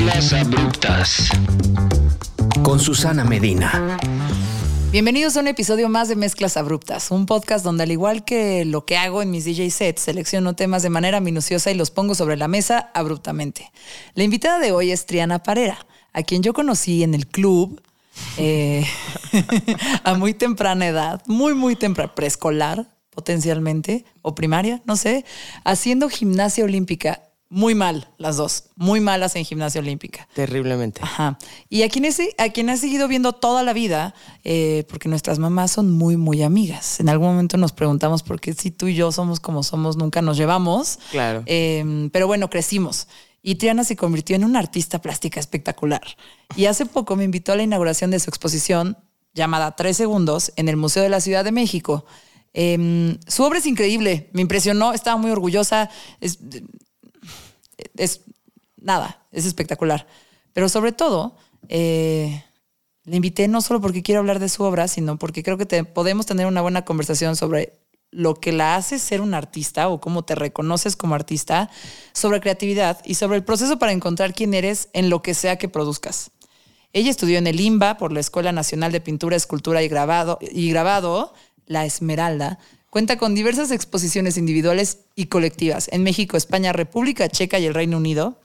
Mezclas abruptas. Con Susana Medina. Bienvenidos a un episodio más de Mezclas Abruptas, un podcast donde al igual que lo que hago en mis DJ sets, selecciono temas de manera minuciosa y los pongo sobre la mesa abruptamente. La invitada de hoy es Triana Parera, a quien yo conocí en el club eh, a muy temprana edad, muy, muy temprana, preescolar potencialmente, o primaria, no sé, haciendo gimnasia olímpica muy mal, las dos. Muy malas en gimnasia olímpica. Terriblemente. Ajá. Y a quien, a quien ha seguido viendo toda la vida, eh, porque nuestras mamás son muy, muy amigas. En algún momento nos preguntamos por qué si tú y yo somos como somos, nunca nos llevamos. Claro. Em, pero bueno, crecimos. Y Triana se convirtió en una artista plástica espectacular. Y hace poco me invitó a la inauguración de su exposición llamada Tres Segundos en el Museo de la Ciudad de México. Em, su obra es increíble, me impresionó, estaba muy orgullosa. Es, es nada, es espectacular. Pero sobre todo, eh, le invité no solo porque quiero hablar de su obra, sino porque creo que podemos tener una buena conversación sobre lo que la hace ser un artista o cómo te reconoces como artista, sobre creatividad y sobre el proceso para encontrar quién eres en lo que sea que produzcas. Ella estudió en el IMBA por la Escuela Nacional de Pintura, Escultura y Grabado, y grabado La Esmeralda, Cuenta con diversas exposiciones individuales y colectivas en México, España, República Checa y el Reino Unido.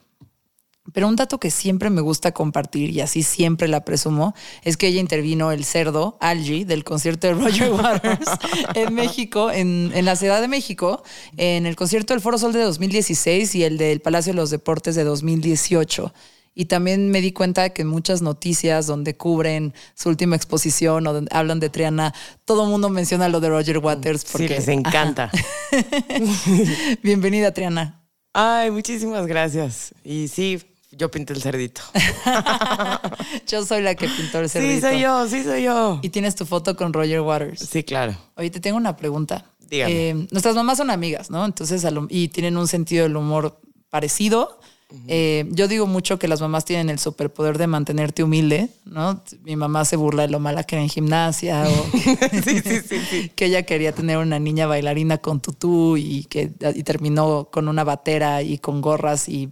Pero un dato que siempre me gusta compartir y así siempre la presumo es que ella intervino el cerdo, Algie, del concierto de Roger Waters en México, en, en, la Ciudad de México, en el concierto del Foro Sol de 2016 y el del Palacio de los Deportes de 2018. Y también me di cuenta de que en muchas noticias donde cubren su última exposición o donde hablan de Triana, todo el mundo menciona lo de Roger Waters. Porque, sí, les encanta. Bienvenida, Triana. Ay, muchísimas gracias. Y sí, yo pinté el cerdito. yo soy la que pintó el cerdito. Sí, soy yo, sí, soy yo. Y tienes tu foto con Roger Waters. Sí, claro. Oye, te tengo una pregunta. Dígame. Eh, nuestras mamás son amigas, ¿no? Entonces, y tienen un sentido del humor parecido. Eh, yo digo mucho que las mamás tienen el superpoder de mantenerte humilde, ¿no? Mi mamá se burla de lo mala que era en gimnasia o que ella quería tener una niña bailarina con tutú y que terminó con una batera y con gorras y,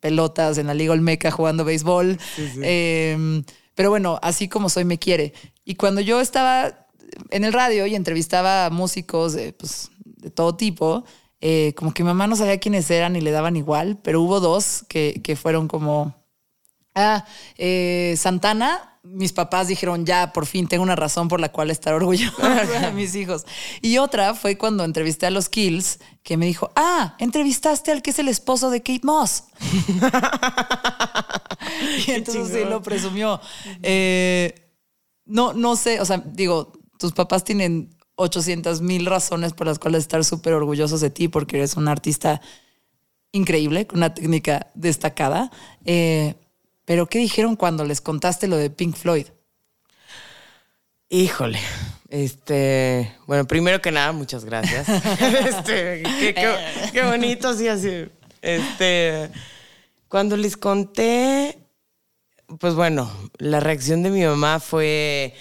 pelotas en la Liga Olmeca jugando béisbol. Em, pero bueno, así como soy me quiere. Y cuando yo estaba en el radio y entrevistaba a músicos pues, de todo tipo, eh, como que mi mamá no sabía quiénes eran y le daban igual, pero hubo dos que, que fueron como, ah, eh, Santana. Mis papás dijeron, ya, por fin tengo una razón por la cual estar orgulloso de mis hijos. Y otra fue cuando entrevisté a los Kills, que me dijo, ah, entrevistaste al que es el esposo de Kate Moss. y entonces sí lo presumió. Eh, no, no sé, o sea, digo, tus papás tienen 800 mil razones por las cuales estar súper orgullosos de ti porque eres un artista increíble, con una técnica destacada. Eh, pero ¿qué dijeron cuando les contaste lo de Pink Floyd? Híjole, este, bueno, primero que nada, muchas gracias. este, qué, bonito, sí, así. Este, cuando les conté, pues bueno, la reacción de mi mamá fue,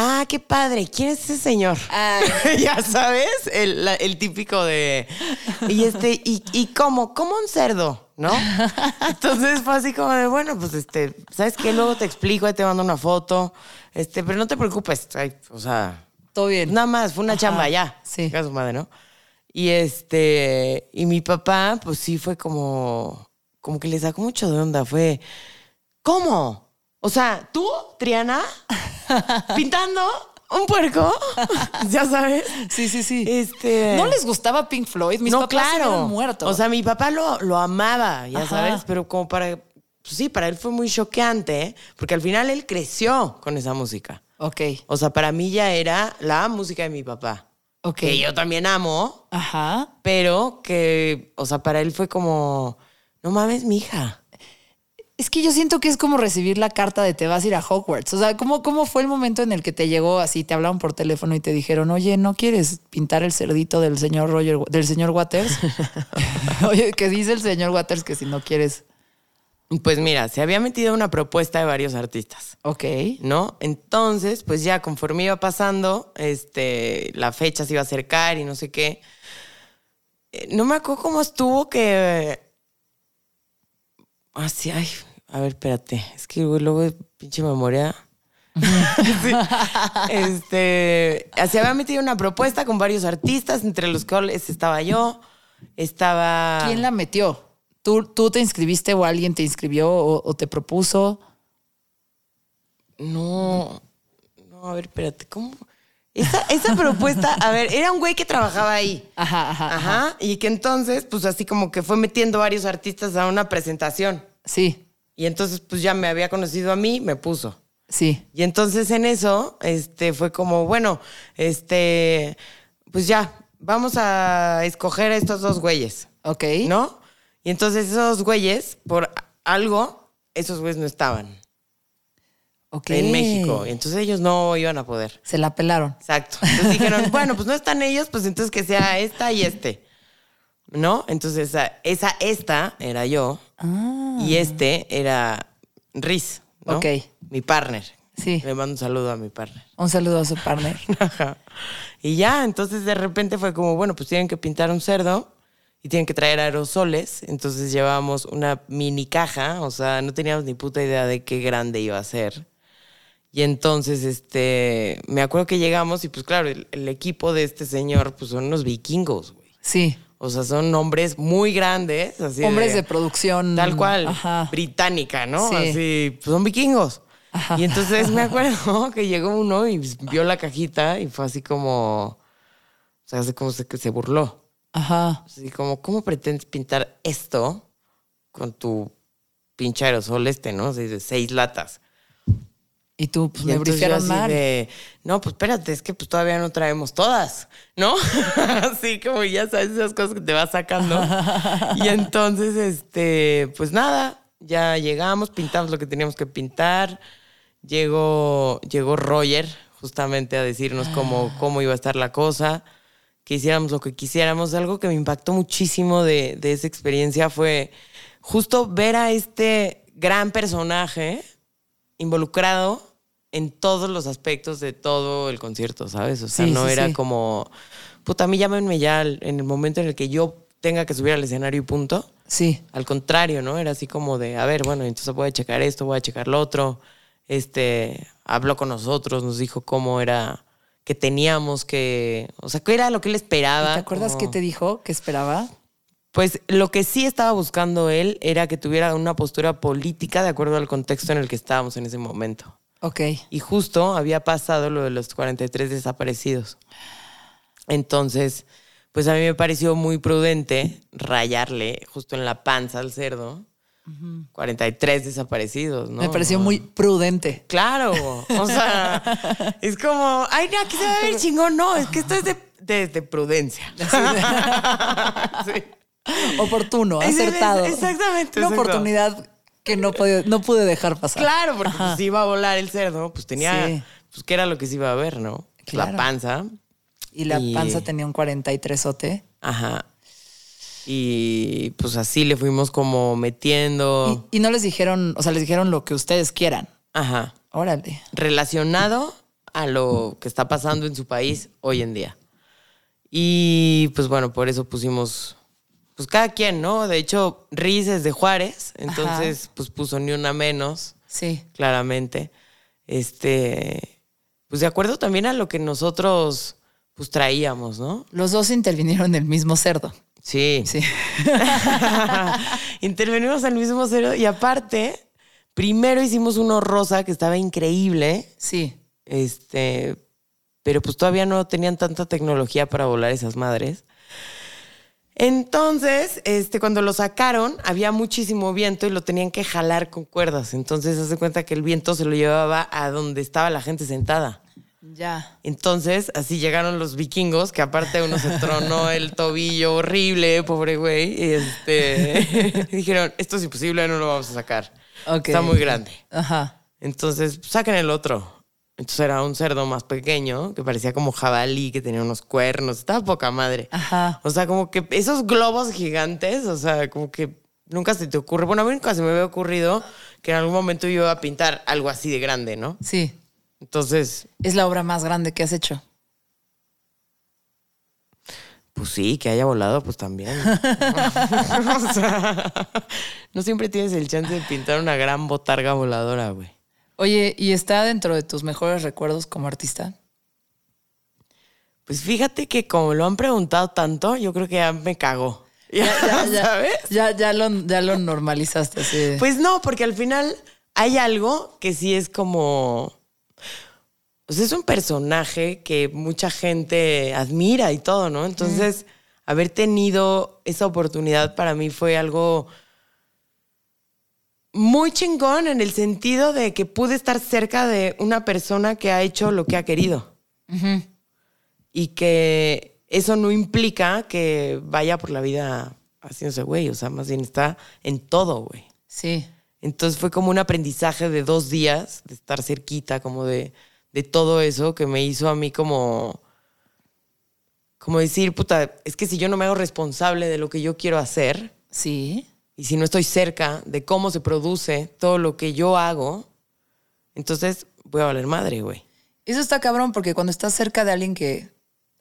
Ah, qué padre. ¿Quién es ese señor? ya sabes, el, típico de. Y este, y, y cómo, como un cerdo, ¿no? Entonces fue así como de, bueno, pues este, ¿sabes qué? Luego te explico, te mando una foto. Este, pero no te preocupes. o sea. Todo bien. Nada más, fue una chamba ya. Sí. su madre, ¿no? Y este, y mi papá, pues sí fue como, como que le sacó mucho de onda. Fue, ¿cómo? O sea, tú, Triana, pintando un puerco, ya sabes. Sí, sí, sí. Este... ¿No les gustaba Pink Floyd? Mis no, papás claro. muertos. O sea, mi papá lo, lo amaba, ya sabes, pero como para... Pues sí, para él fue muy choqueante, porque al final él creció con esa música. Ok. O sea, para mí ya era la música de mi papá. Ok. Que yo también amo. Ajá. Pero que, o sea, para él fue como, no mames, mi hija. Es que yo siento que es como recibir la carta de te vas a ir a Hogwarts. O sea, ¿cómo, ¿cómo fue el momento en el que te llegó así, te hablaron por teléfono y te dijeron, oye, ¿no quieres pintar el cerdito del señor Roger, del señor Waters? oye, que dice el señor Waters que si no quieres. Pues mira, se había metido una propuesta de varios artistas. Ok. ¿No? Entonces, pues ya conforme iba pasando, este, la fecha se iba a acercar y no sé qué. Eh, no me acuerdo cómo estuvo que. Así, ay, A ver, espérate. Es que güey, luego pinche memoria. Sí. Este, se había metido una propuesta con varios artistas, entre los cuales estaba yo, estaba... ¿Quién la metió? ¿Tú, ¿Tú te inscribiste o alguien te inscribió o, o te propuso? No, no, a ver, espérate, ¿cómo? Esa, esa propuesta, a ver, era un güey que trabajaba ahí. Ajá, ajá. Ajá, y que entonces, pues así como que fue metiendo varios artistas a una presentación. Sí, Y entonces, pues ya me había conocido a mí, me puso. sí. Y entonces en eso, este, fue como, bueno, este, pues ya, vamos a escoger a estos dos güeyes, Ok. ¿no? Y entonces esos güeyes, por algo, esos güeyes no estaban Ok. en México. Y entonces ellos no iban a poder. Se la pelaron. Exacto. Entonces dijeron, bueno, pues no están ellos, pues entonces que sea esta y este. ¿No? Entonces esa, esa esta era yo Ah. y este era Riz, ¿no? Ok. Mi partner. Sí. Le mando un saludo a mi partner. Un saludo a su partner. Ajá. Y ya, entonces de repente fue como, bueno, pues tienen que pintar un cerdo y tienen que traer aerosoles. Entonces llevábamos una mini caja, o sea, no teníamos ni puta idea de qué grande iba a ser. Y entonces, este, me acuerdo que llegamos y pues claro, el, el equipo de este señor, pues son unos vikingos, güey. Sí. O sea, son hombres muy grandes, así Hombres de producción. Tal cual, Ajá. británica, ¿no? Sí. Así, pues son vikingos. Ajá. Y entonces me acuerdo que llegó uno y vio la cajita y fue así como, o sea, así como se, se burló. Ajá. Así como, ¿cómo pretendes pintar esto con tu pinche aerosol este, no? Así de seis latas. Y tú, pues Y me brifiaron mal. de, no, pues espérate, es que pues todavía no traemos todas, ¿no? así como ya sabes esas cosas que te vas sacando. y entonces, este, pues nada, ya llegamos, pintamos lo que teníamos que pintar. Llegó, llegó Roger justamente a decirnos cómo, cómo iba a estar la cosa, que hiciéramos lo que quisiéramos. Algo que me impactó muchísimo de, de esa experiencia fue justo ver a este gran personaje involucrado en todos los aspectos de todo el concierto, ¿sabes? O sea, Sí, no sí, era sí. como, puta, a mí llámenme ya en el momento en el que yo tenga que subir al escenario y punto. Sí. Al contrario, ¿no? Era así como de, a ver, bueno, entonces voy a checar esto, voy a checar lo otro. Este, habló con nosotros, nos dijo cómo era que teníamos que, o sea, qué era lo que él esperaba. ¿Te acuerdas como- qué te dijo? ¿Qué esperaba? pues lo que sí estaba buscando él era que tuviera una postura política de acuerdo al contexto en el que estábamos en ese momento. Ok. Y justo había pasado lo de los 43 desaparecidos. Entonces, pues a mí me pareció muy prudente rayarle justo en la panza al cerdo 43 desaparecidos, ¿no? Me pareció muy prudente. Claro, o sea, es como, ay, no, aquí se va a ver chingón. No, es que esto es de, de- de prudencia. Sí. Oportuno, es- acertado. exactamente, Una exacto. oportunidad que no, pude- no pude dejar pasar. Claro, porque pues, si iba a volar el cerdo, pues tenía, Sí. pues qué era lo que se iba a ver, ¿no? Pues, Claro. La panza, Y la Y- panza tenía un 43ote. ajá. Y pues así le fuimos como metiendo, Y, y no les dijeron, o sea, les dijeron lo que ustedes quieran. ajá, Órale. relacionado a lo que está pasando en su país hoy en día. Y pues bueno, por eso pusimos, pues cada quien, ¿no? De hecho, Riz es de Juárez, entonces pues puso ni una menos. Sí. claramente. Este, pues de acuerdo también a lo que nosotros pues traíamos, ¿no? Los dos intervinieron en el mismo cerdo. Sí. Sí. Intervenimos al mismo cero y aparte, primero hicimos uno rosa que estaba increíble, Sí. este, pero pues todavía no tenían tanta tecnología para volar esas madres. Entonces, este, cuando lo sacaron, había muchísimo viento y lo tenían que jalar con cuerdas. Entonces, hace cuenta que el viento se lo llevaba a donde estaba la gente sentada. Ya. Entonces, así llegaron los vikingos, que aparte uno se tronó el tobillo horrible, pobre güey. Y este, dijeron, esto es imposible, no lo vamos a sacar. Ok. Está muy grande. Ajá. Entonces, saquen el otro. Entonces era un cerdo más pequeño, que parecía como jabalí, que tenía unos cuernos. Estaba poca madre. Ajá. O sea, como que esos globos gigantes, o sea, como que nunca se te ocurre. Bueno, a mí nunca se me había ocurrido que en algún momento yo iba a pintar algo así de grande, ¿no? Sí. Entonces, Es la obra más grande que has hecho. Pues sí, que haya volado, pues también. o sea, no siempre tienes el chance de pintar una gran botarga voladora, güey. Oye, ¿y está dentro de tus mejores recuerdos como artista? Pues fíjate que como lo han preguntado tanto, yo creo que ya me cagó. Ya, ya, ya, ¿Sabes? Ya, ya, lo, ya lo normalizaste. Pues no, porque al final hay algo que sí es como pues es un personaje que mucha gente admira y todo, ¿no? Entonces, haber tenido esa oportunidad para mí fue algo muy chingón en el sentido de que pude estar cerca de una persona que ha hecho lo que ha querido. Y que eso no implica que vaya por la vida haciéndose güey, o sea, más bien está en todo, güey. Sí. Entonces fue como un aprendizaje de dos días, de estar cerquita, como de de todo eso que me hizo a mí como, como decir, puta, es que si yo no me hago responsable de lo que yo quiero hacer, sí. Y si no estoy cerca de cómo se produce todo lo que yo hago, entonces voy a valer madre, güey. Eso está cabrón porque cuando estás cerca de alguien que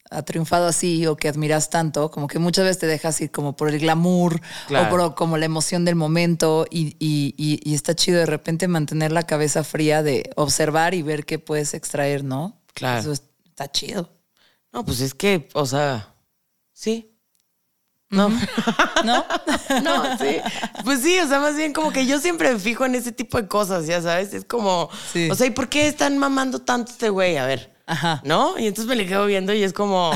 ha triunfado así o que admiras tanto, como que muchas veces te dejas ir como por el glamour o por como la emoción del momento y, y, está chido de repente mantener la cabeza fría de observar y ver qué puedes extraer, ¿no? Claro. Eso está chido. No, pues es que, o sea, sí. No. ¿No? no, sí. Pues sí, o sea, más bien como que yo siempre me fijo en ese tipo de cosas, ya sabes. Es como, o sea, ¿y por qué están mamando tanto este güey? A ver. Ajá. ¿No? Y entonces me le quedo viendo y es como.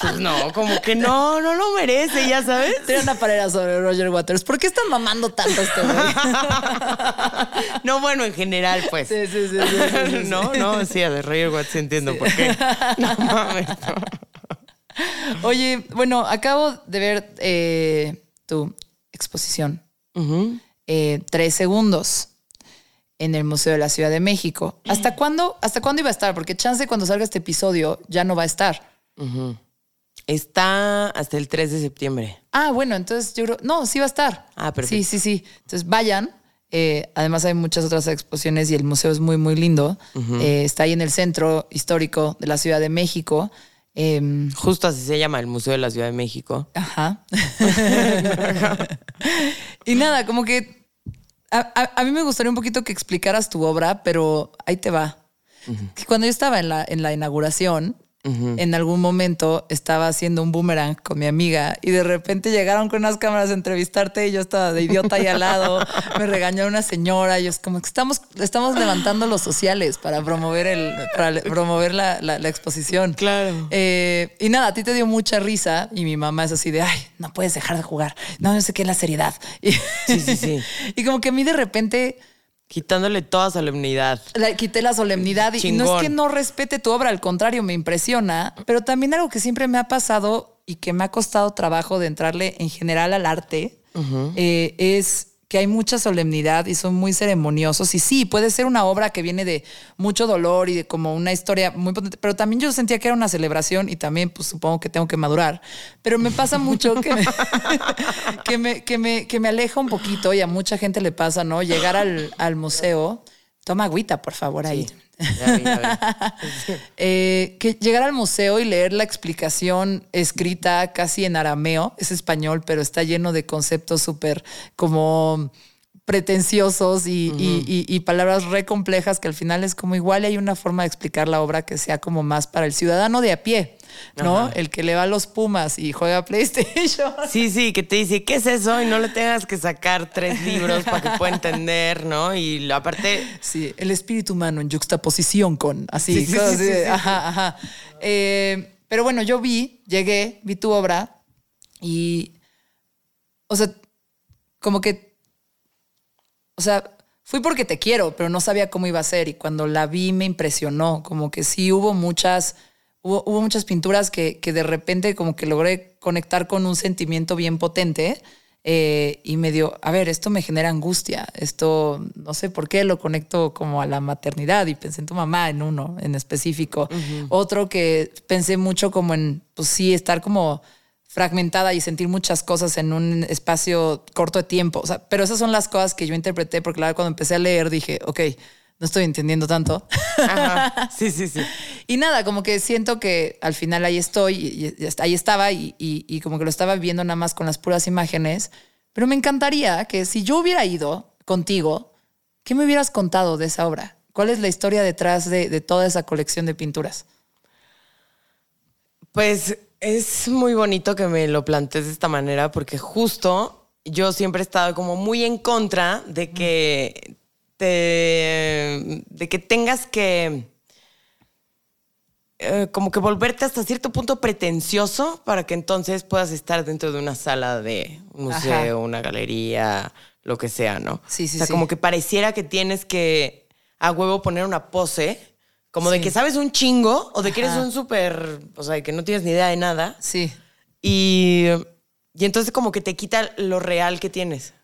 Pues no, como que no, no lo merece, ya sabes. Tiene una parera sobre Roger Waters. ¿Por qué están mamando tanto este güey? No, bueno, en general, pues. Sí, sí, sí. no, no, sí, a de Roger Waters entiendo por qué. No mames. Oye, bueno, acabo de ver eh, tu exposición. Eh, tres segundos en el Museo de la Ciudad de México. ¿Hasta cuándo, ¿Hasta cuándo iba a estar? Porque chance cuando salga este episodio ya no va a estar. Está hasta el 3 de septiembre. Ah, bueno, entonces yo creo. No, sí va a estar. Ah, perfecto. Sí, sí, sí. Entonces vayan. Eh, además hay muchas otras exposiciones y el museo es muy, muy lindo. Eh, está ahí en el centro histórico de la Ciudad de México. Em, Justo así se llama el Museo de la Ciudad de México. Ajá. y nada, como que a, mí me gustaría un poquito que explicaras tu obra, pero ahí te va. Cuando yo estaba en la, en la inauguración, en algún momento estaba haciendo un boomerang con mi amiga y de repente llegaron con unas cámaras a entrevistarte y yo estaba de idiota ahí al lado. me regañó una señora y es como que estamos, estamos levantando los sociales para promover, el, para promover la, la, exposición. Claro. Eh, y nada, a ti te dio mucha risa y mi mamá es así de, ay, no puedes dejar de jugar. No, no sé qué es la seriedad. Y, sí, sí, sí. y como que a mí de repente Quitándole toda solemnidad. Le quité la solemnidad y no es que no respete tu obra, al contrario, me impresiona. Pero también algo que siempre me ha pasado y que me ha costado trabajo de entrarle en general al arte eh, es que hay mucha solemnidad y son muy ceremoniosos. Y sí, puede ser una obra que viene de mucho dolor y de como una historia muy potente, pero también yo sentía que era una celebración y también pues supongo que tengo que madurar. Pero me pasa mucho que me, que me, que me, aleja un poquito y a mucha gente le pasa, ¿no? Llegar al, al museo. Toma agüita, por favor, ahí. Eh, que llegar al museo y leer la explicación escrita casi en arameo, es español, pero está lleno de conceptos súper como pretenciosos y, palabras re complejas que al final es como igual hay una forma de explicar la obra que sea como más para el ciudadano de a pie. ¿No? El que le va a los Pumas y juega PlayStation. Sí, sí, que te dice, ¿qué es eso? Y no le tengas que sacar tres libros para que pueda entender, ¿no? Y aparte... Sí, el espíritu humano en juxtaposición con así. Sí, Ajá, ajá. Eh, pero bueno, yo vi, llegué, vi tu obra y, o sea, como que, o sea, fui porque te quiero, pero no sabía cómo iba a ser y cuando la vi me impresionó, como que sí hubo muchas hubo, muchas pinturas que, que, de repente como que logré conectar con un sentimiento bien potente eh, y me dio, a ver, esto me genera angustia, esto no sé por qué lo conecto como a la maternidad y pensé en tu mamá, en uno en específico. Otro que pensé mucho como en, pues sí, estar como fragmentada y sentir muchas cosas en un espacio corto de tiempo. O sea, pero esas son las cosas que yo interpreté porque claro, cuando empecé a leer dije, ok, no estoy entendiendo tanto. Ajá. Sí, sí, sí. Y nada, como que siento que al final ahí estoy, y, y ahí estaba y, y- y como que lo estaba viendo nada más con las puras imágenes. Pero me encantaría que si yo hubiera ido contigo, ¿qué me hubieras contado de esa obra? ¿Cuál es la historia detrás de, de toda esa colección de pinturas? Pues es muy bonito que me lo plantees de esta manera porque justo yo siempre he estado como muy en contra de que te, de que tengas que eh, como que volverte hasta cierto punto pretencioso para que entonces puedas estar dentro de una sala de un museo, Ajá. una galería, lo que sea, ¿no? Sí, sí, o sea, sí. como que pareciera que tienes que a huevo poner una pose, como de que sabes un chingo o de que eres un súper, o sea, de que no tienes ni idea de nada. Sí, Y, y entonces como que te quita lo real que tienes.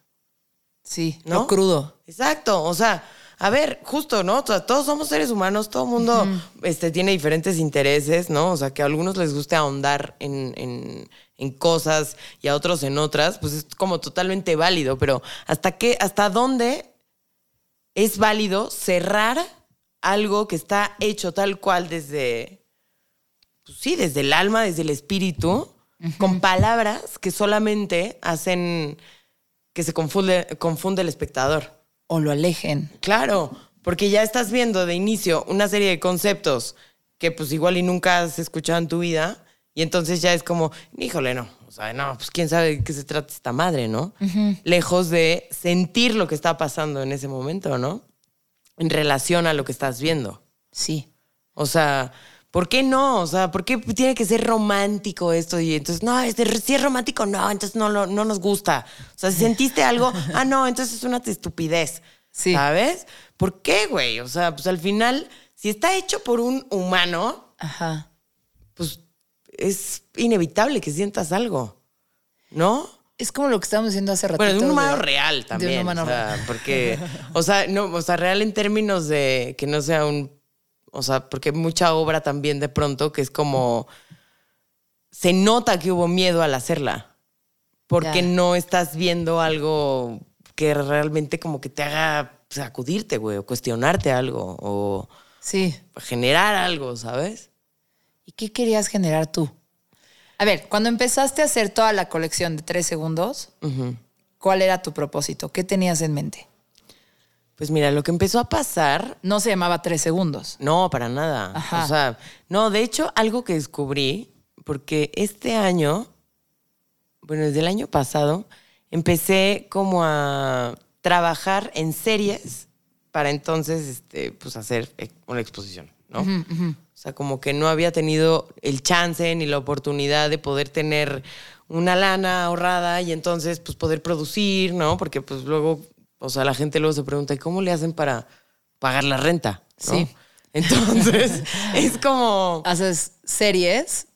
Sí, ¿No? lo crudo. Exacto, o sea, a ver, justo, ¿no? O sea, todos somos seres humanos, todo el mundo este, tiene diferentes intereses, ¿no? O sea, que a algunos les guste ahondar en, en- en cosas y a otros en otras, pues es como totalmente válido, pero ¿hasta qué, hasta dónde es válido cerrar algo que está hecho tal cual desde, pues sí, desde el alma, desde el espíritu, con palabras que solamente hacen que se confunde, confunde el espectador? O lo alejen. Claro, porque ya estás viendo de inicio una serie de conceptos que pues igual y nunca has escuchado en tu vida y entonces ya es como, híjole, no, o sea, no, pues quién sabe de qué se trata esta madre, ¿no? Lejos de sentir lo que está pasando en ese momento, ¿no? En relación a lo que estás viendo. Sí. O sea, ¿por qué no? O sea, ¿por qué tiene que ser romántico esto? Y entonces, no, es de- si es romántico, no, entonces no, no nos gusta. O sea, si sentiste algo, ah, no, entonces es una estupidez. Sí. ¿Sabes? ¿Por qué, güey? O sea, pues al final, si está hecho por un humano, Ajá. pues es inevitable que sientas algo. ¿No? Es como lo que estábamos diciendo hace ratito. Bueno, de un humano de- real de también. un humano o sea, real. porque, o sea, no, o sea, real en términos de que no sea un, o sea, porque hay mucha obra también de pronto que es como, se nota que hubo miedo al hacerla, porque no estás viendo algo que realmente como que te haga sacudirte, güey, o cuestionarte algo, o Sí. generar algo, ¿sabes? ¿Y qué querías generar tú? A ver, cuando empezaste a hacer toda la colección de tres segundos. ¿cuál era tu propósito? ¿Qué tenías en mente? Pues mira, lo que empezó a pasar No se llamaba tres segundos. No, para nada. Ajá. O sea, no, de hecho, algo que descubrí, porque este año, bueno, desde el año pasado, empecé como a trabajar en series para entonces, este, pues hacer eh, una exposición, ¿no? O sea, como que no había tenido el chance ni la oportunidad de poder tener una lana ahorrada y entonces, pues poder producir, ¿no? Porque pues luego, o sea, la gente luego se pregunta, ¿y cómo le hacen para pagar la renta? ¿no? Sí. Entonces, es como... Haces series,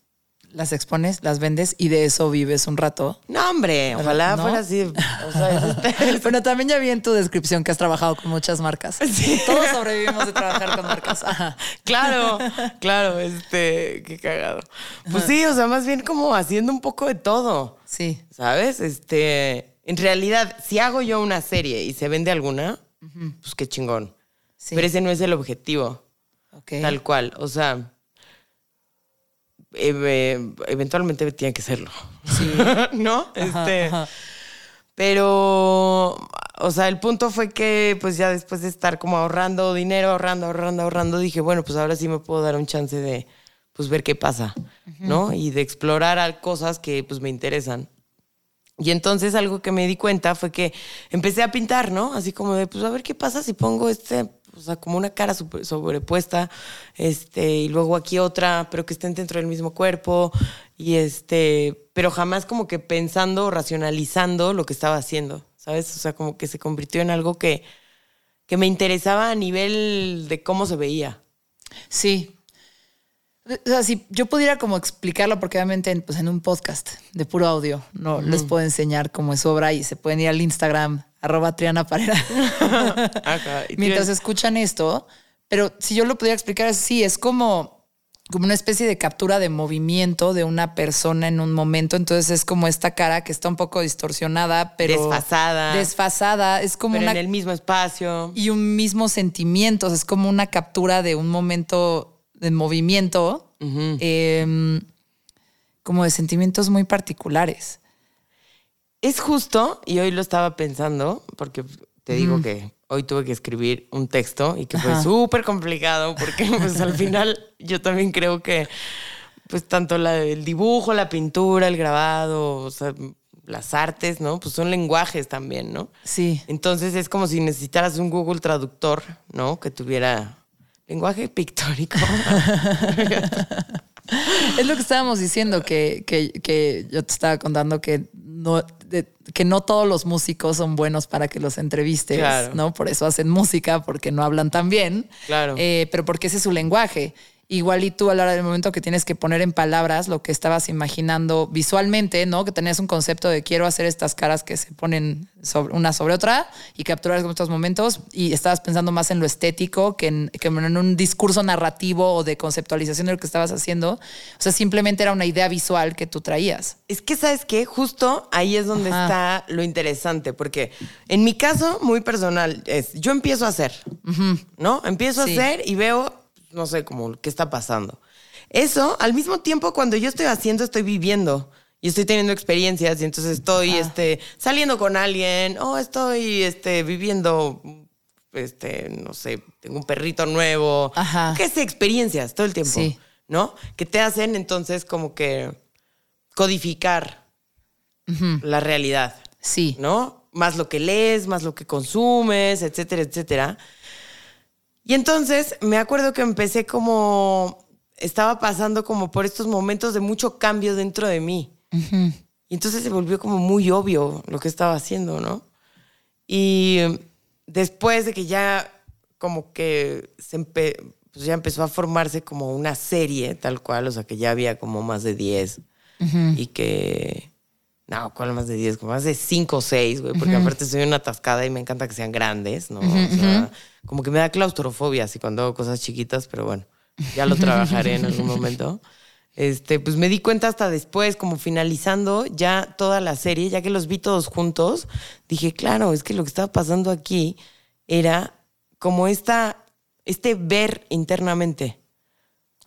las expones, las vendes y de eso vives un rato. No, hombre, ojalá ¿No? fuera así. O sea, es Bueno, también ya vi en tu descripción que has trabajado con muchas marcas. Todos sobrevivimos de trabajar con marcas. Ajá. Claro, claro, este, qué cagado. Pues sí, o sea, más bien como haciendo un poco de todo, Sí. ¿sabes? Este, en realidad, si hago yo una serie y se vende alguna, pues qué chingón. Sí. Pero ese no es el objetivo, tal cual. O sea, eventualmente tiene que serlo. ¿No? este, ajá. Pero, o sea, el punto fue que, pues ya después de estar como ahorrando dinero, ahorrando, ahorrando, ahorrando, dije, bueno, pues ahora sí me puedo dar un chance de, pues ver qué pasa, ¿no? Y de explorar cosas que, pues, me interesan. Y entonces algo que me di cuenta fue que empecé a pintar, ¿no? Así como de, pues a ver qué pasa si pongo este, o sea, como una cara sobrepuesta, este, y luego aquí otra, pero que estén dentro del mismo cuerpo, y este, pero jamás como que pensando o racionalizando lo que estaba haciendo, ¿sabes? O sea, como que se convirtió en algo que, que me interesaba a nivel de cómo se veía. Sí. O sea, si yo pudiera como explicarlo, porque obviamente en, pues, en un podcast de puro audio no les puedo enseñar cómo es obra y se pueden ir al Instagram, arroba Triana Parera, Ajá, y mientras escuchan esto. Pero si yo lo pudiera explicar así, es como como una especie de captura de movimiento de una persona en un momento. Entonces es como esta cara que está un poco distorsionada, pero. Desfasada. Desfasada. Es como Pero una. en el mismo espacio. Y un mismo sentimiento. o sea, es como una captura de un momento de movimiento. eh, como de sentimientos muy particulares. Es justo, y hoy lo estaba pensando, porque te digo que hoy tuve que escribir un texto y que fue súper complicado, porque pues al final yo también creo que pues tanto la, el dibujo, la pintura, el grabado, o sea, las artes, ¿no? Pues son lenguajes también, ¿no? Sí. Entonces es como si necesitaras un Google Traductor, ¿no? Que tuviera lenguaje pictórico. Es lo que estábamos diciendo, que, que- que yo te estaba contando que no, de- que no todos los músicos son buenos para que los entrevistes, Claro. ¿no? Por eso hacen música, porque no hablan tan bien. Claro. Eh, pero porque ese es su lenguaje. Igual y tú a la hora del momento que tienes que poner en palabras lo que estabas imaginando visualmente, ¿no? Que tenías un concepto de quiero hacer estas caras que se ponen sobre, una sobre otra y capturar estos momentos y estabas pensando más en lo estético que en, que en un discurso narrativo o de conceptualización de lo que estabas haciendo. O sea, simplemente era una idea visual que tú traías. Es que, ¿sabes qué? Justo ahí es donde Ajá. está lo interesante, porque en mi caso, muy personal, es yo empiezo a hacer, ¿no? Empiezo Sí. a hacer y veo, no sé, como qué está pasando. Eso, al mismo tiempo, cuando yo estoy haciendo, estoy viviendo y estoy teniendo experiencias y entonces estoy este, saliendo con alguien o estoy este, viviendo, este, no sé, tengo un perrito nuevo. Ajá. ¿Qué sé? Experiencias todo el tiempo, Sí. ¿no? Que te hacen entonces como que codificar la realidad, Sí. ¿no? Más lo que lees, más lo que consumes, etcétera, etcétera. Y entonces me acuerdo que empecé como, estaba pasando como por estos momentos de mucho cambio dentro de mí. Y entonces se volvió como muy obvio lo que estaba haciendo, ¿no? Y eh, después de que ya como que se empe- pues ya empezó a formarse como una serie tal cual, o sea que ya había como más de 10 y que... No, ¿cuál más de 10? Como más de 5 o 6, güey, porque aparte soy una atascada y me encanta que sean grandes, ¿no? O sea, como que me da claustrofobia así cuando hago cosas chiquitas, pero bueno, ya lo trabajaré en algún momento. Este, pues me di cuenta hasta después, como finalizando ya toda la serie, ya que los vi todos juntos, dije, claro, es que lo que estaba pasando aquí era como esta, este ver internamente.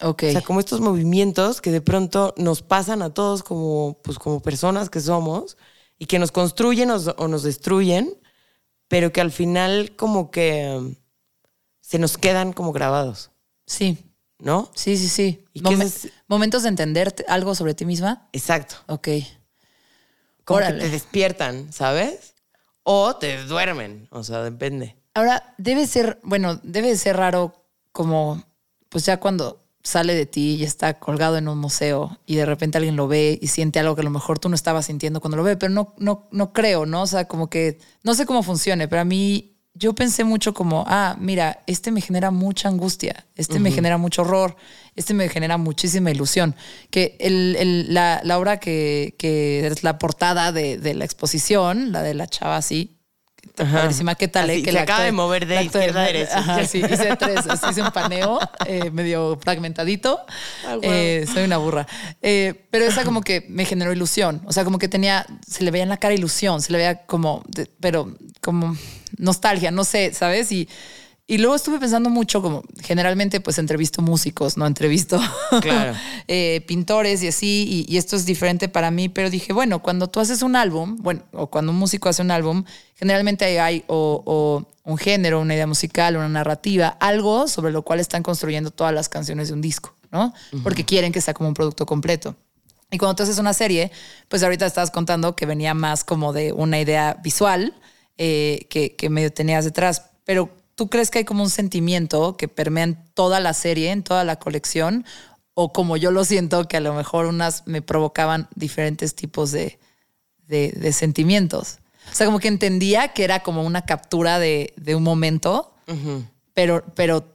Ok. O sea, como estos movimientos que de pronto nos pasan a todos como, pues, como personas que somos y que nos construyen o, o nos destruyen, pero que al final como que um, se nos quedan como grabados, sí. ¿no? Sí, sí, sí. ¿Y es- Momentos de entender algo sobre ti misma. Exacto. Ok. Como Órale. que te despiertan, ¿sabes? O te duermen, o sea, depende. Ahora, debe ser, bueno, debe ser raro como, pues ya cuando sale de ti y está colgado en un museo y de repente alguien lo ve y siente algo que a lo mejor tú no estabas sintiendo cuando lo ve, pero no, no, no creo, ¿no? O sea, como que, no sé cómo funcione, pero a mí, yo pensé mucho como, ah, mira, este me genera mucha angustia, este me genera mucho horror, este me genera muchísima ilusión. Que el, el- la, la obra que, que es la portada de, de la exposición, la de la chava así. Padrísima, ¿qué tal? eh? Así, que se acaba de mover de izquierda a derecha. Ajá, sí, hice tres, hice un paneo eh, medio fragmentadito. Ah. Eh, soy una burra. Eh, pero esa como que me generó ilusión. O sea, como que tenía, se le veía en la cara ilusión, se le veía como, pero como nostalgia, no sé, ¿sabes? Y, y luego estuve pensando mucho, como generalmente pues entrevisto músicos, no entrevisto Claro. eh, pintores y así, y, y esto es diferente para mí, pero dije, bueno, cuando tú haces un álbum, bueno, o cuando un músico hace un álbum, generalmente hay, hay o, o un género, una idea musical, una narrativa, algo sobre lo cual están construyendo todas las canciones de un disco, ¿no? Porque quieren que sea como un producto completo. Y cuando tú haces una serie, pues ahorita estabas contando que venía más como de una idea visual eh, que, que medio tenías detrás, pero ¿tú crees que hay como un sentimiento que permea en toda la serie, en toda la colección? O como yo lo siento, que a lo mejor unas me provocaban diferentes tipos de, de- de sentimientos. O sea, como que entendía que era como una captura de, de un momento, pero, pero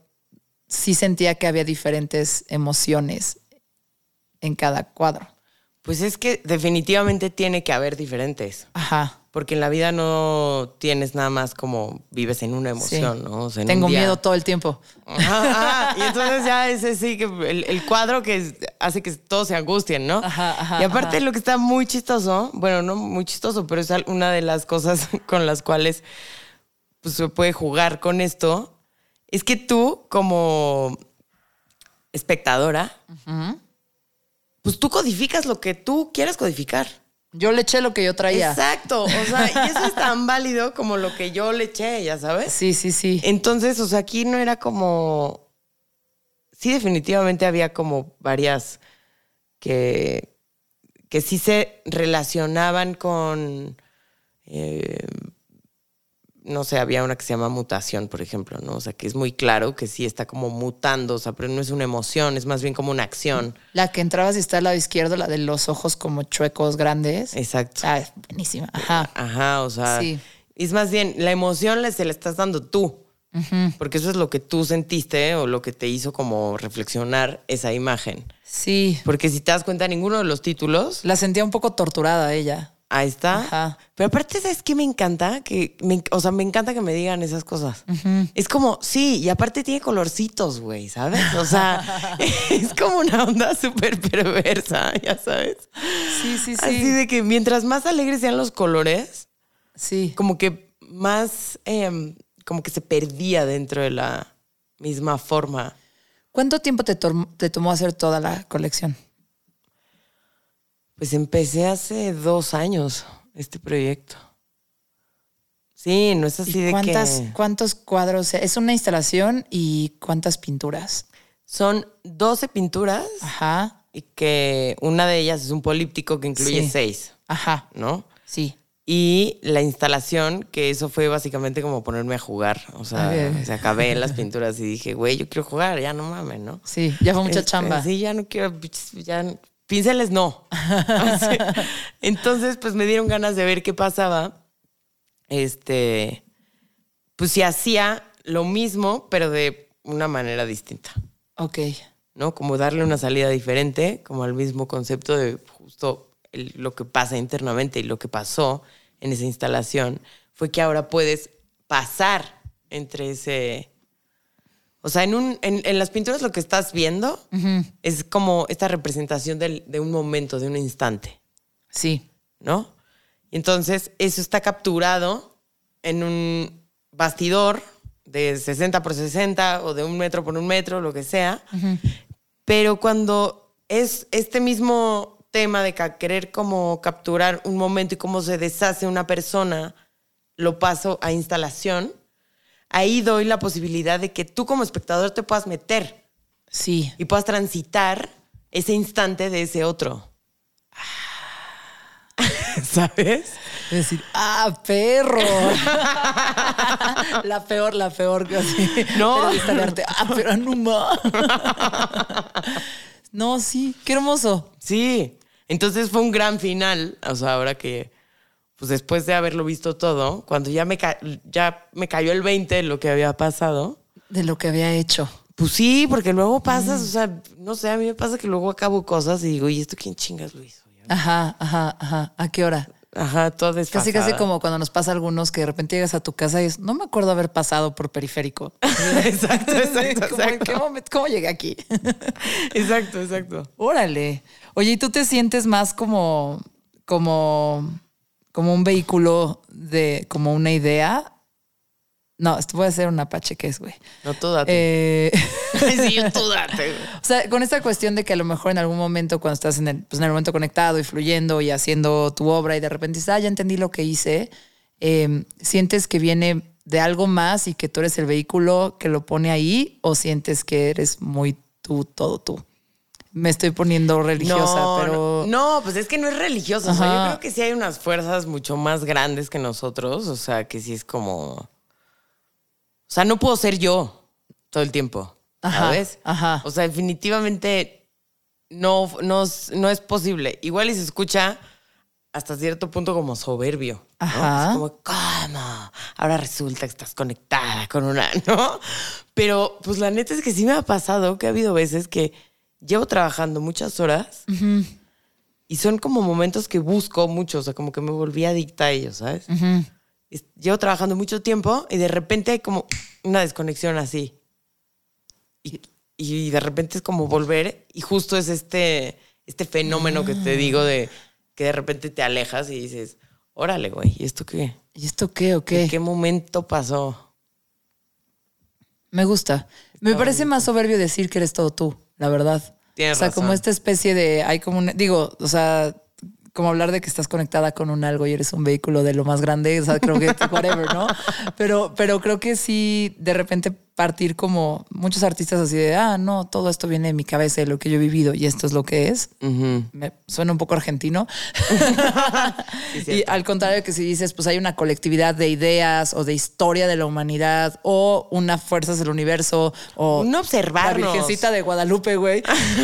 sí sentía que había diferentes emociones en cada cuadro. Pues es que definitivamente tiene que haber diferentes. Ajá. Porque en la vida no tienes nada más como vives en una emoción, Sí. ¿no? O sea, en Tengo un día- miedo todo el tiempo. Ajá, ajá. Y entonces ya ese sí que el, el cuadro que hace que todos se angustien, ¿no? Ajá, ajá, y aparte lo que está muy chistoso, bueno, no muy chistoso, pero es una de las cosas con las cuales pues, se puede jugar con esto, es que tú como espectadora, pues tú codificas lo que tú quieres codificar. Yo le eché lo que yo traía. Exacto, o sea, y eso es tan válido como lo que yo le eché, ya sabes. Sí, sí, sí. Entonces, o sea, aquí no era como. Sí, definitivamente había como varias que, que sí se relacionaban con. eh, no sé, había una que se llama mutación, por ejemplo, ¿no? O sea, que es muy claro que sí está como mutando, o sea, pero no es una emoción, es más bien como una acción. La que entrabas y está al lado izquierdo, la de los ojos como chuecos grandes. Exacto. Ah, es buenísima. Ajá. Ajá, o sea, Sí. es más bien, la emoción se la estás dando tú. Porque eso es lo que tú sentiste o lo que te hizo como reflexionar esa imagen. Sí. Porque si te das cuenta, ninguno de los títulos, La sentía un poco torturada ella. Ahí está. Ajá. Pero aparte, ¿sabes qué me encanta? Que me- o sea, me encanta que me digan esas cosas. Es como, sí, y aparte tiene colorcitos, güey, ¿sabes? O sea, es como una onda súper perversa, ya sabes. Sí, sí, sí. Así de que mientras más alegres sean los colores, Sí. como que más, em, como que se perdía dentro de la misma forma. ¿Cuánto tiempo te tomó hacer toda la colección? Pues empecé hace dos años este proyecto. Sí, no es así ¿Y de que... ¿Cuántos cuadros? Es una instalación y cuántas pinturas. Son 12 pinturas Ajá. y que una de ellas es un políptico que incluye Sí. seis, Ajá. ¿no? Sí. Y la instalación, que eso fue básicamente como ponerme a jugar. O sea, o sea, acabé en las pinturas y dije, güey, yo quiero jugar, ya no mames, ¿no? Sí. Ya fue mucha Este, chamba. Sí, ya no quiero, ya, pinceles no. Entonces, pues me dieron ganas de ver qué pasaba. Este, pues si hacía lo mismo, pero de una manera distinta, Ok. ¿no? Como darle una salida diferente, como al mismo concepto de justo el- lo que pasa internamente y lo que pasó en esa instalación fue que ahora puedes pasar entre ese... O sea, en, un, en, en las pinturas lo que estás viendo es como esta representación del- de un momento, de un instante, Sí. ¿no? Y entonces eso está capturado en un bastidor de 60 por 60 o de un metro por un metro, lo que sea. Pero cuando es este mismo tema de querer como capturar un momento y cómo se deshace una persona, lo paso a instalación, ahí doy la posibilidad de que tú como espectador te puedas meter Sí. y puedas transitar ese instante de ese otro. ¿Sabes? Es decir, ¡ah, perro! la peor, la peor. que Así, No. de arte. ¡Ah, pero no, sí, qué hermoso. Sí. Entonces fue un gran final. O sea, ahora que, pues después de haberlo visto todo, cuando ya me, ca- ya me cayó el 20 de lo que había pasado, De lo que había hecho. pues sí, porque luego pasas, o sea, no sé, a mí me pasa que luego acabo cosas y digo, ¿y esto quién chingas lo hizo? Ajá, ajá, ajá. ¿A qué hora? Ajá, todo desfasada. Casi, casi como cuando nos pasa a algunos que de repente llegas a tu casa y es, no me acuerdo haber pasado por periférico. exacto, exacto, Como, ¿En qué momento? ¿Cómo llegué aquí? Exacto, exacto. Órale. Oye, ¿y tú te sientes más como, como, como un vehículo de, como una idea? No, esto puede ser un apache, ¿qué es, güey? No, tú date. Eh, sí, tú date. güey. o sea, con esta cuestión de que a lo mejor en algún momento cuando estás en el, pues en el momento conectado y fluyendo y haciendo tu obra y de repente dices, ah, ya entendí lo que hice, eh, ¿sientes que viene de algo más y que tú eres el vehículo que lo pone ahí o sientes que eres muy tú, todo tú? Me estoy poniendo religiosa, no, pero... No, pues es que no es religioso. O sea, yo creo que sí hay unas fuerzas mucho más grandes que nosotros. O sea, que sí es como. O sea, no puedo ser yo todo el tiempo. Ajá, ¿Sabes? ajá. O sea, definitivamente no, no, es- no es posible. Igual y se escucha hasta cierto punto como soberbio. ¿no? Ajá. Es como, ¿cómo? Ahora resulta que estás conectada con una, ¿no? Pero pues la neta es que sí me ha pasado que ha habido veces que llevo trabajando muchas horas Y son como momentos que busco mucho, o sea, como que me volví adicta a ellos, ¿sabes? Es- Llevo trabajando mucho tiempo y de repente hay como una desconexión así. Y, y de repente es como volver y justo es este, este fenómeno que te digo de que de repente te alejas y dices, órale, güey, ¿y esto qué? ¿Y esto qué o qué? ¿En qué momento pasó? Me gusta. Me parece más soberbio decir que eres todo tú, la verdad. Tienes o sea, razón. como esta especie de, hay como un, digo, o sea, como hablar de que estás conectada con un algo y eres un vehículo de lo más grande, o sea, creo que whatever, ¿no? Pero, pero creo que sí, de repente partir como muchos artistas así de, ah, no, todo esto viene de mi cabeza, de lo que yo he vivido y esto es lo que es. Me suena un poco argentino. y al contrario que si dices, pues hay una colectividad de ideas o de historia de la humanidad o una fuerzas del universo o Un observarnos. la Virgencita de Guadalupe, güey,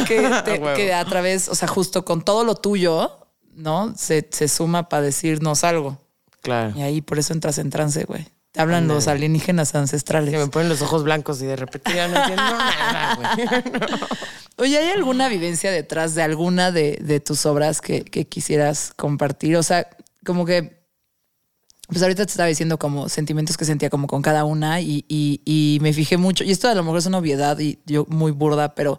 que, te- que a través, o sea, justo con todo lo tuyo, ¿no? Se, se suma para decirnos algo. Claro. Y ahí por eso entras en trance, güey. Te hablan los alienígenas ancestrales. Que me ponen los ojos blancos y de repente ya no entiendo nada, güey. Oye, ¿hay alguna vivencia detrás de alguna de, de tus obras que, que quisieras compartir? O sea, como que, pues ahorita te estaba diciendo como sentimientos que sentía como con cada una y, y- y me fijé mucho, y esto a lo mejor es una obviedad y yo muy burda, pero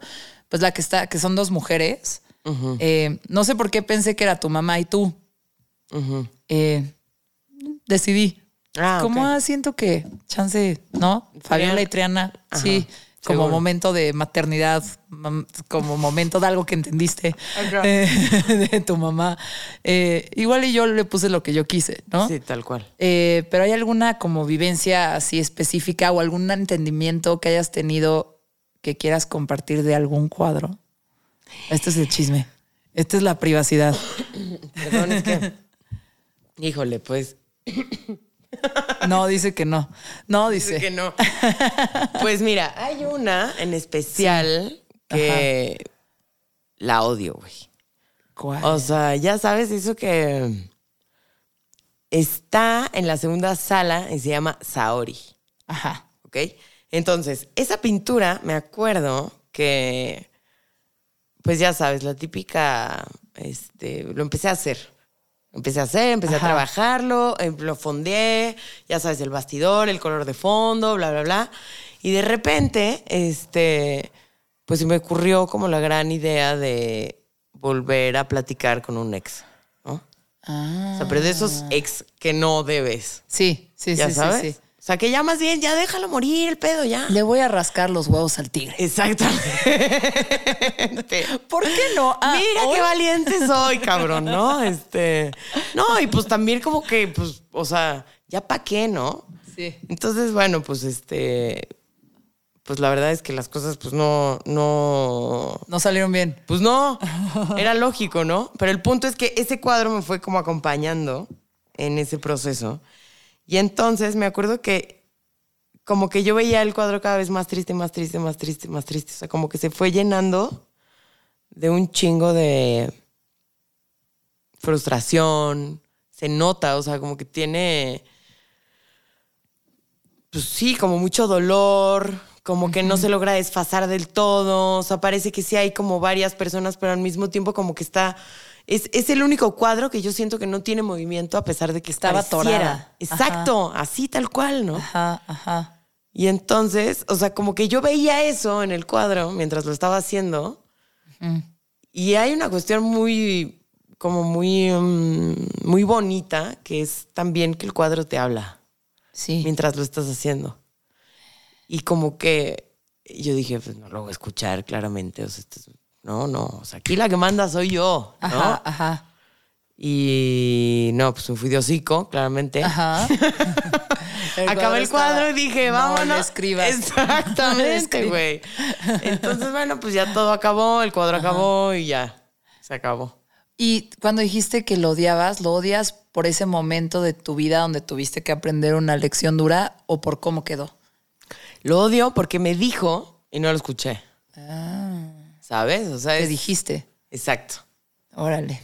pues la que está, que son dos mujeres, eh, no sé por qué pensé que era tu mamá y tú. Eh, decidí. Ah, como ah, siento que chance, ¿no? Fabiola y Triana, sí, como seguro. momento de maternidad, como momento de algo que entendiste eh, de tu mamá. Eh, igual y yo le puse lo que yo quise, ¿no? Sí, tal cual. Eh, pero hay alguna como vivencia así específica o algún entendimiento que hayas tenido que quieras compartir de algún cuadro. Este es el chisme. Esta es la privacidad. Perdón, es que. Híjole, pues. No, dice que no. No, dice. Que no. Pues mira, hay una en especial que la odio, güey. ¿Cuál? O sea, ya sabes, eso que está en la segunda sala y se llama Saori. Ajá. ¿ok? Entonces, esa pintura, me acuerdo que, pues ya sabes, la típica, este, lo empecé a hacer. Empecé a hacer, empecé Ajá. a trabajarlo, em, lo fondeé, ya sabes, el bastidor, el color de fondo, bla, bla, bla. Y de repente, este, pues me ocurrió como la gran idea de volver a platicar con un ex, ¿no? Ah. O sea, pero de esos ex que no debes. Sí, sí, ¿Ya sí, sabes? sí, sí. O sea, que ya más bien, ya déjalo morir el pedo, ya. Le voy a rascar los huevos al tigre. Exactamente. ¿Por qué no? Ah, Mira hoy- qué valiente soy, cabrón, ¿no? Este. No, y pues también como que, pues, o sea, ya pa' qué, ¿no? Sí. Entonces, bueno, pues este. Pues la verdad es que las cosas, pues no, no. No salieron bien. Pues no, era lógico, ¿no? Pero el punto es que ese cuadro me fue como acompañando en ese proceso. Y entonces me acuerdo que como que yo veía el cuadro cada vez más triste, más triste, más triste, más triste. O sea, como que se fue llenando de un chingo de frustración. Se nota, o sea, como que tiene pues sí, como mucho dolor, como que no se logra desfasar del todo, o sea, parece que sí hay como varias personas, pero al mismo tiempo como que está, es, es el único cuadro que yo siento que no tiene movimiento a pesar de que Estaba atorada. Exacto, así tal cual, ¿no? Ajá, ajá. Y entonces, o sea, como que yo veía eso en el cuadro mientras lo estaba haciendo. Y hay una cuestión muy, como muy, mm, muy bonita, que es también que el cuadro te habla Sí. mientras lo estás haciendo. Y como que yo dije, pues no lo voy a escuchar claramente. O sea, esto es- no, no. O sea, aquí la que manda soy yo. ¿no? Ajá, ajá. Y no, pues me fui de hocico, claramente. Ajá. Acabé el cuadro estaba, y dije, "No vámonos. le escribas". No le Exactamente, escribas. güey. Entonces, bueno, pues ya todo acabó, el cuadro acabó y ya. Se acabó. Y cuando dijiste que lo odiabas, ¿lo odias por ese momento de tu vida donde tuviste que aprender una lección dura o por cómo quedó? Lo odio porque me dijo y no lo escuché. ¿Sabes? O sea, Te es- dijiste. Exacto. Órale.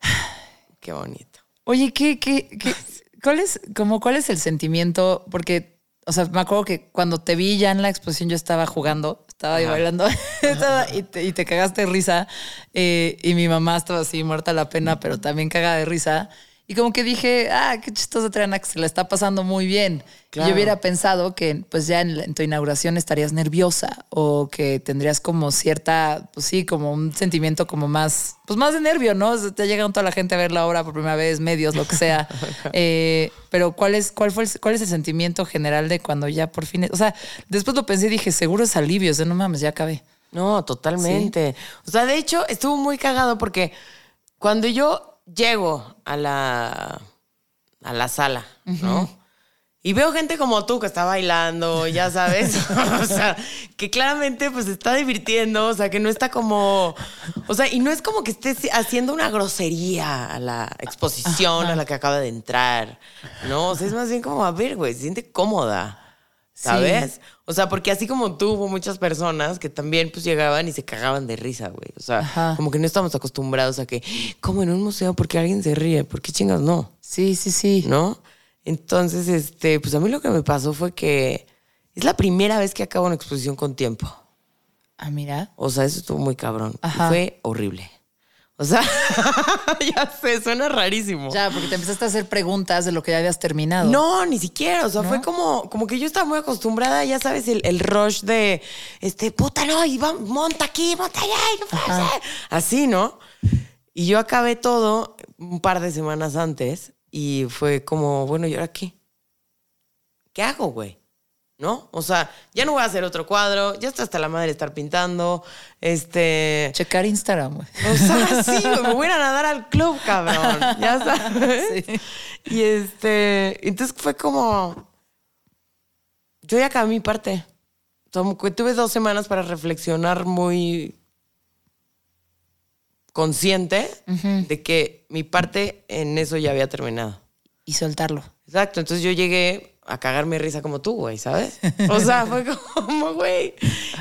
Qué bonito. Oye, ¿qué, qué, qué- cuál es, como, cuál es el sentimiento? Porque, o sea, me acuerdo que cuando te vi ya en la exposición yo estaba jugando, estaba ahí bailando y, te, y te cagaste de risa. eh, y mi mamá estaba así muerta la pena, pero también cagada de risa. Y como que dije, ah, qué chistoso Triana, que se la está pasando muy bien. Claro. Yo hubiera pensado que pues ya en, tu inauguración estarías nerviosa o que tendrías como cierta, pues sí, como un sentimiento como más, pues más de nervio, ¿no? O sea, Te llega toda la gente a ver la obra por primera vez, medios, lo que sea. Eh, pero ¿cuál es, cuál, fue el, ¿cuál es el sentimiento general de cuando ya por fin, o sea, después lo pensé y dije, seguro es alivio, o sea, no mames, ya acabé. No, totalmente. O sea, de hecho, estuvo muy cagado porque cuando yo llego a la, a la sala, ¿no? Y veo gente como tú que está bailando, ya sabes. o sea, que claramente pues se está divirtiendo, o sea, que no está como. O sea, y no es como que estés haciendo una grosería a la exposición a la que acaba de entrar, ¿no? O sea, es más bien como, a ver, güey, se siente cómoda. ¿Sabes? O sea, porque así como tú, hubo muchas personas que también pues llegaban y se cagaban de risa, güey. O sea, Ajá. como que no estamos acostumbrados a que, como en un museo, porque alguien se ríe, ¿por qué chingas no? Sí, sí, sí. ¿No? Entonces, este, pues a mí lo que me pasó fue que es la primera vez que acabo una exposición con tiempo. Ah, mira. O sea, eso estuvo muy cabrón. Y Ajá. fue horrible. O sea, ya sé, suena rarísimo. Ya, porque te empezaste a hacer preguntas de lo que ya habías terminado. No, ni siquiera. O sea, fue como, como que yo estaba muy acostumbrada, ya sabes, el, el rush de este, puta, no, y va, monta aquí, monta allá, y no puede ser. Así, ¿no? Y yo acabé todo un par de semanas antes y fue como, bueno, ¿y ahora qué? ¿Qué hago, güey? ¿No? O sea, ya no voy a hacer otro cuadro, ya está hasta la madre estar pintando. Este. Checar Instagram, güey. O sea, sí, me voy a nadar al club, cabrón. Ya sabes. Sí. Y este, entonces fue como, yo ya acabé mi parte. Tuve dos semanas para reflexionar muy consciente de que mi parte en eso ya había terminado. Y soltarlo. Exacto, entonces yo llegué a cagarme risa como tú, güey, ¿sabes? O sea, fue como, güey.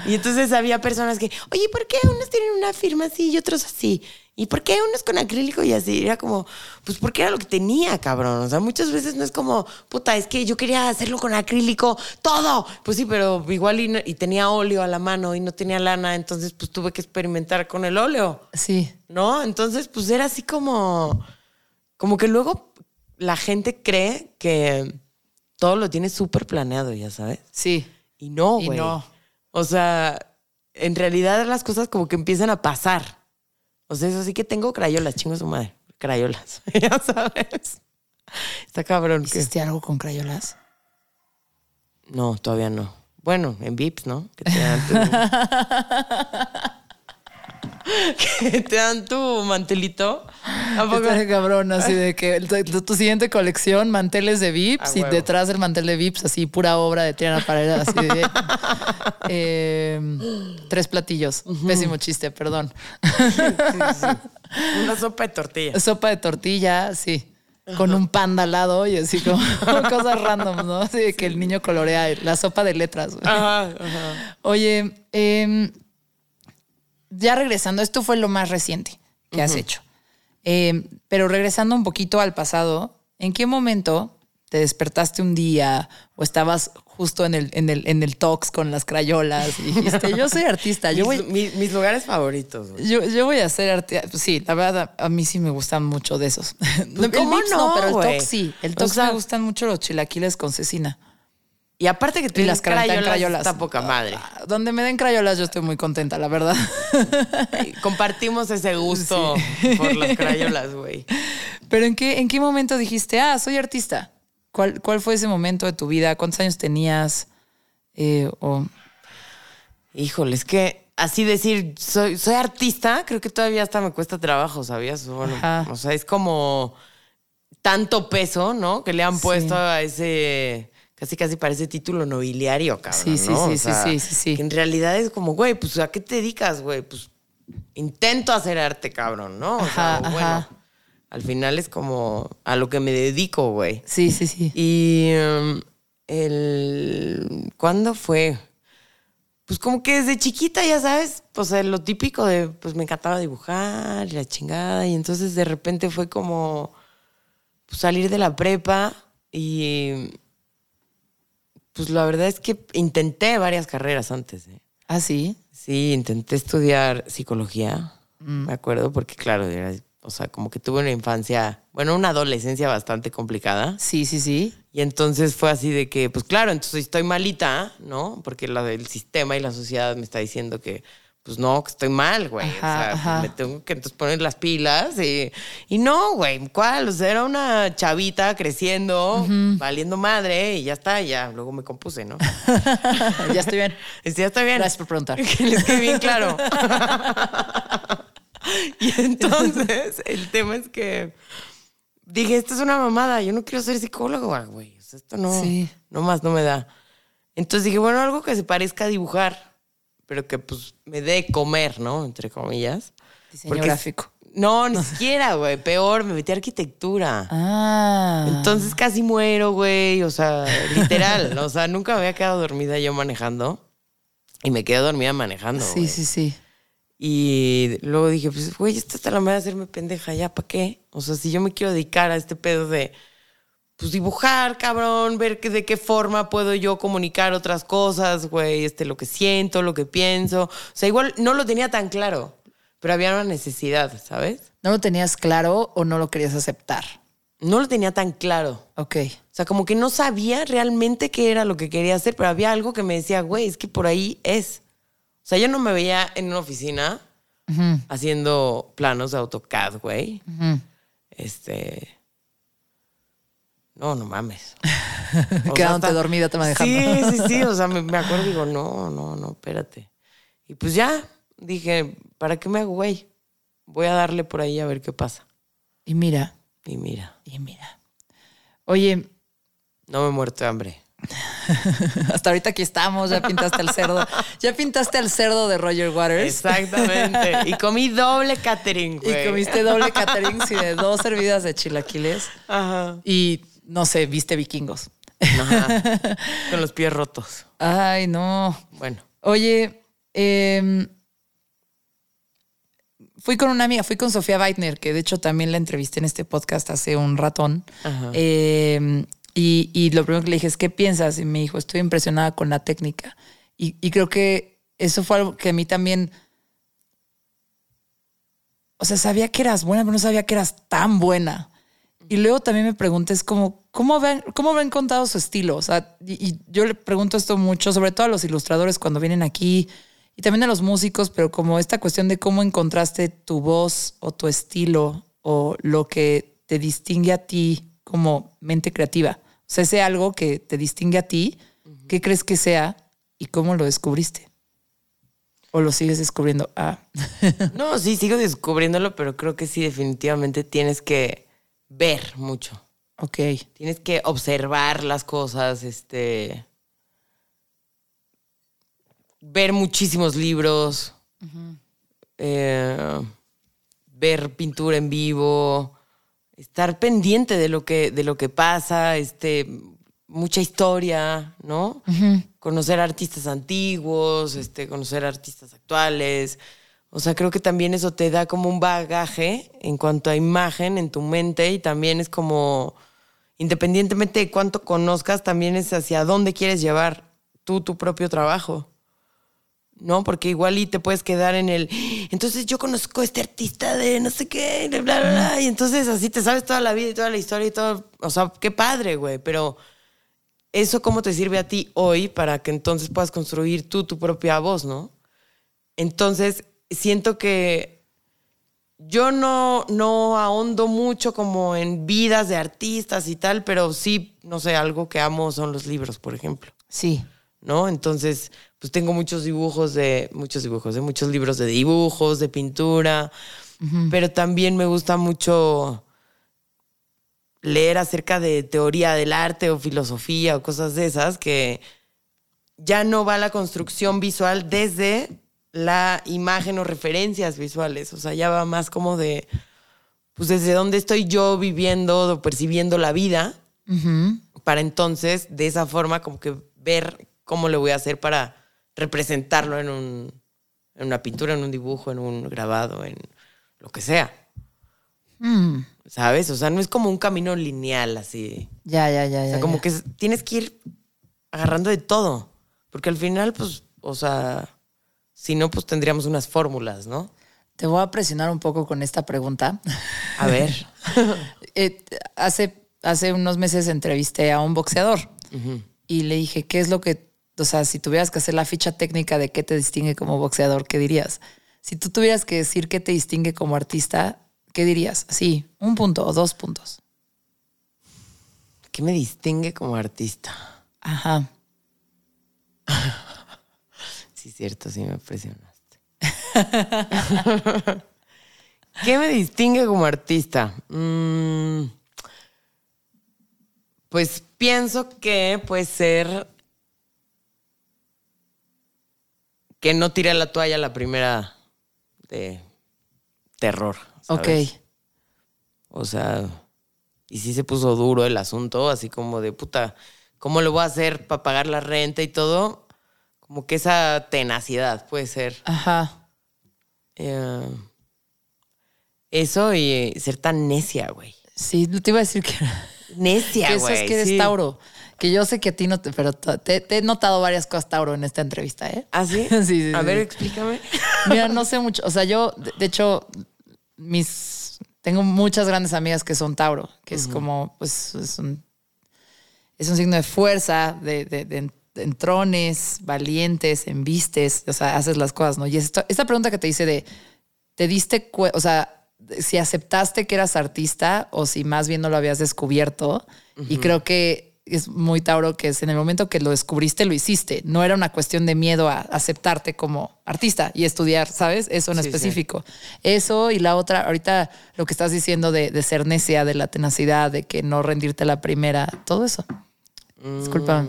Y entonces había personas que, oye, ¿por qué unos tienen una firma así y otros así? ¿Y por qué unos con acrílico y así? Era como, pues porque era lo que tenía, cabrón. O sea, muchas veces no es como, puta, es que yo quería hacerlo con acrílico, todo. Pues sí, pero igual y, no- y tenía óleo a la mano y no tenía lana, entonces pues tuve que experimentar con el óleo. Sí. ¿no? Entonces, pues era así como, como que luego la gente cree que todo lo tiene súper planeado, ya sabes. Sí. Y no, Y güey. no. O sea, en realidad las cosas como que empiezan a pasar. O sea, eso sí que tengo crayolas, chingo su madre. Crayolas, ya sabes. Está cabrón. que- ¿Hiciste algo con crayolas? No, todavía no. Bueno, en Vips, ¿no? Que te dan. que te dan tu mantelito. ¿A poco? Está cabrón, así de que tu, siguiente colección, manteles de Vips, A y detrás del mantel de Vips, así pura obra de Triana Paredes, así de. eh, tres platillos. Pésimo chiste, perdón. Una sopa de tortilla. Sopa de tortilla, sí. Con un panda al lado y así como cosas random, ¿no? Así de que el niño colorea la sopa de letras. Ajá, ajá. Oye, em, ya regresando, esto fue lo más reciente que has hecho. Em, pero regresando un poquito al pasado, ¿en qué momento te despertaste un día o estabas justo en el, en el, en el talks con las crayolas y dijiste, yo soy artista, yo mis, voy, mi- mis lugares favoritos. yo, yo voy a ser artista. Sí, la verdad, a mí sí me gustan mucho de esos. ¿cómo no, pero el talks sí. El O talks sea- me gustan mucho los chilaquiles con cecina. Y aparte que Y te las las crayolas, crayolas, está poca madre. Ah, Donde me den crayolas yo estoy muy contenta, la verdad. Compartimos ese gusto por las crayolas, güey. Pero ¿en qué, ¿en qué momento dijiste, ah, soy artista? ¿Cuál, cuál fue ese momento de tu vida? ¿Cuántos años tenías? Eh, o, Híjole, es que así decir, soy, soy artista, creo que todavía hasta me cuesta trabajo, ¿sabías? Bueno, o sea, es como tanto peso, ¿no? Que le han Sí. puesto a ese, casi casi parece título nobiliario, cabrón. Sí, sí, ¿no? sí, O sí, sea, sí, sí, sí. en realidad es como, güey, pues ¿a qué te dedicas, güey? Pues intento hacer arte, cabrón, ¿no? O sea, Ajá, bueno, ajá. al final es como a lo que me dedico, güey. sí, sí, sí. Y um, el. ¿Cuándo fue? Pues como que desde chiquita, ya sabes, pues lo típico de, pues me encantaba dibujar y la chingada. Y entonces de repente fue como pues, salir de la prepa y pues la verdad es que intenté varias carreras antes. ¿eh? Ah, sí. Sí, intenté estudiar psicología, me acuerdo, porque claro, era- o sea, como que tuve una infancia, bueno, una adolescencia bastante complicada. Sí, sí, sí. Y entonces fue así de que, pues claro, entonces estoy malita, ¿no? Porque la, el sistema y la sociedad me está diciendo que, pues no, que estoy mal, güey. Ajá, o sea, ajá. me tengo que entonces poner las pilas y, y no, güey, ¿cuál? O sea, era una chavita creciendo, valiendo madre y ya está, ya, luego me compuse, ¿no? ya estoy bien. Ya está bien. Gracias por preguntar. Les quede bien claro. y entonces, el tema es que dije, esto es una mamada, yo no quiero ser psicólogo, güey. O sea, esto no, Sí. no más no me da. Entonces dije, bueno, algo que se parezca a dibujar, pero que pues me dé comer, ¿no? Entre comillas. Diseño Porque- gráfico. No, ni siquiera, güey. Peor, me metí a arquitectura. Ah. Entonces casi muero, güey. O sea, literal. o sea, nunca me había quedado dormida yo manejando. Y me quedé dormida manejando. Sí, sí, sí. Y luego dije, pues, güey, esta está la manera de hacerme pendeja, ¿ya para qué? O sea, si yo me quiero dedicar a este pedo de, pues, dibujar, cabrón, ver que, de qué forma puedo yo comunicar otras cosas, güey, este, lo que siento, lo que pienso. O sea, igual no lo tenía tan claro, pero había una necesidad, ¿sabes? ¿No lo tenías claro o no lo querías aceptar? No lo tenía tan claro. Ok. O sea, como que no sabía realmente qué era lo que quería hacer, pero había algo que me decía, güey, es que por ahí es. O sea, yo no me veía en una oficina haciendo planos de AutoCAD, güey. Este. No, no mames. Quedándote hasta- dormida te manejando. Sí, sí, sí. O sea, me, me acuerdo y digo, no, no, no, espérate. Y pues ya dije, ¿para qué me hago, güey? Voy a darle por ahí a ver qué pasa. Y mira, Y mira, y mira. Oye, no me he muerto de hambre. hasta ahorita aquí estamos, ya pintaste el cerdo. Ya pintaste el cerdo de Roger Waters. Exactamente. Y comí doble catering, Y güey. comiste doble catering sí, de dos servidas de chilaquiles. Ajá. Y no sé, viste vikingos. Ajá. Con los pies rotos. Ay, no. Bueno. Oye, em, fui con una amiga, fui con Sofía Weitner, que de hecho también la entrevisté en este podcast hace un ratón. Ajá. Em, y, y lo primero que le dije es, ¿qué piensas? Y me dijo, estoy impresionada con la técnica. Y, y creo que eso fue algo que a mí también... O sea, sabía que eras buena, pero no sabía que eras tan buena. Y luego también me pregunté, es como, ¿cómo habrán, cómo habrán contado su estilo? O sea, y, y yo le pregunto esto mucho, sobre todo a los ilustradores cuando vienen aquí y también a los músicos, pero como esta cuestión de cómo encontraste tu voz o tu estilo o lo que te distingue a ti como mente creativa. O sea, ese algo que te distingue a ti, ¿qué crees que sea y cómo lo descubriste? ¿O lo sigues descubriendo? Ah, No, sí, sigo descubriéndolo, pero creo que sí, definitivamente tienes que ver mucho. Ok. Tienes que observar las cosas, este. Ver muchísimos libros. eh, ver pintura en vivo. Estar pendiente de lo que, de lo que pasa, este. Mucha historia, ¿no? Conocer artistas antiguos, este, conocer artistas actuales. O sea, creo que también eso te da como un bagaje en cuanto a imagen en tu mente y también es como, independientemente de cuánto conozcas, también es hacia dónde quieres llevar tú tu propio trabajo. ¿No? Porque igual y te puedes quedar en el, entonces yo conozco a este artista de no sé qué, y entonces así te sabes toda la vida y toda la historia y todo. O sea, qué padre, güey, pero eso cómo te sirve a ti hoy para que entonces puedas construir tú tu propia voz, ¿no? Entonces, siento que yo no, no ahondo mucho como en vidas de artistas y tal, pero sí, no sé, algo que amo son los libros, por ejemplo, Sí. ¿no? Entonces, pues tengo muchos dibujos de, muchos dibujos, de muchos libros de dibujos, de pintura, pero también me gusta mucho leer acerca de teoría del arte o filosofía o cosas de esas que ya no va la construcción visual desde la imagen o referencias visuales, o sea, ya va más como de, pues desde dónde estoy yo viviendo o percibiendo la vida, para entonces de esa forma como que ver cómo le voy a hacer para representarlo en, un, en una pintura, en un dibujo, en un grabado, en lo que sea, Mm. ¿sabes? O sea, no es como un camino lineal así. Ya, ya, ya. O sea, ya, como ya. que es- tienes que ir agarrando de todo. Porque al final, pues, o sea, Si no, pues tendríamos unas fórmulas, ¿no? Te voy a presionar un poco con esta pregunta. A ver. Eh, hace, hace unos meses entrevisté a un boxeador y le dije, ¿qué es lo que, o sea, si tuvieras que hacer la ficha técnica de qué te distingue como boxeador, ¿qué dirías? Si tú tuvieras que decir qué te distingue como artista, ¿qué dirías? Sí, un punto o dos puntos. ¿Qué me distingue como artista? Ajá. Cierto, sí me presionaste. ¿Qué me distingue como artista? Mm, pues pienso que puede ser que no tire la toalla la primera de terror. ¿sabes? Ok. O sea, y sí se puso duro el asunto, así como de puta, ¿cómo lo voy a hacer para pagar la renta y todo? Como que esa tenacidad puede ser. Ajá. eh, eso y ser tan necia, güey. Sí, te iba a decir que, Necia, que güey. eso es que eres sí. Tauro. Que yo sé que a ti no te, pero te, te he notado varias cosas Tauro en esta entrevista, ¿eh? ¿Ah, sí? Sí, sí, A sí. ver, explícame. Mira, no sé mucho. O sea, yo, de, de hecho, mis. Tengo muchas grandes amigas que son Tauro, que es como, pues, es un, es un signo de fuerza, de, de, de entrones, valientes, embistes, o sea, haces las cosas, ¿no? Y esto, esta pregunta que te hice de, ¿te diste cuenta, o sea, si aceptaste que eras artista o si más bien no lo habías descubierto? Y creo que es muy Tauro que es en el momento que lo descubriste, lo hiciste. No era una cuestión de miedo a aceptarte como artista y estudiar, ¿sabes? Eso en Sí, sí. específico. Eso y la otra, ahorita lo que estás diciendo de, de ser necia, de la tenacidad, de que no rendirte la primera, todo eso. Disculpa.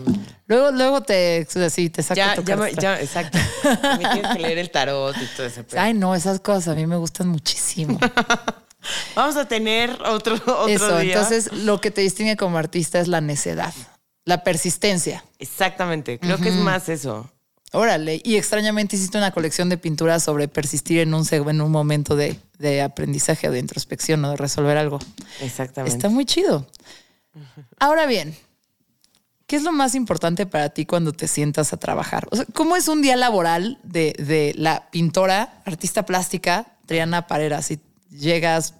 Luego, luego te, sí, te saco Mm. Ya, tu ya, me- ya, exacto. Me tienes que leer el tarot y todo ese pedo. Ay, no, esas cosas a mí me gustan muchísimo. Vamos a tener otro, otro Eso, día. entonces lo que te distingue como artista es la necedad, la persistencia. Exactamente. Creo que es más eso. Órale, y extrañamente hiciste una colección de pinturas sobre persistir en un, en un momento de, de aprendizaje o de introspección o de resolver algo. Exactamente. Está muy chido. Ahora bien, ¿qué es lo más importante para ti cuando te sientas a trabajar? O sea, ¿cómo es un día laboral de, de la pintora, artista plástica, Triana Parera? Si llegas,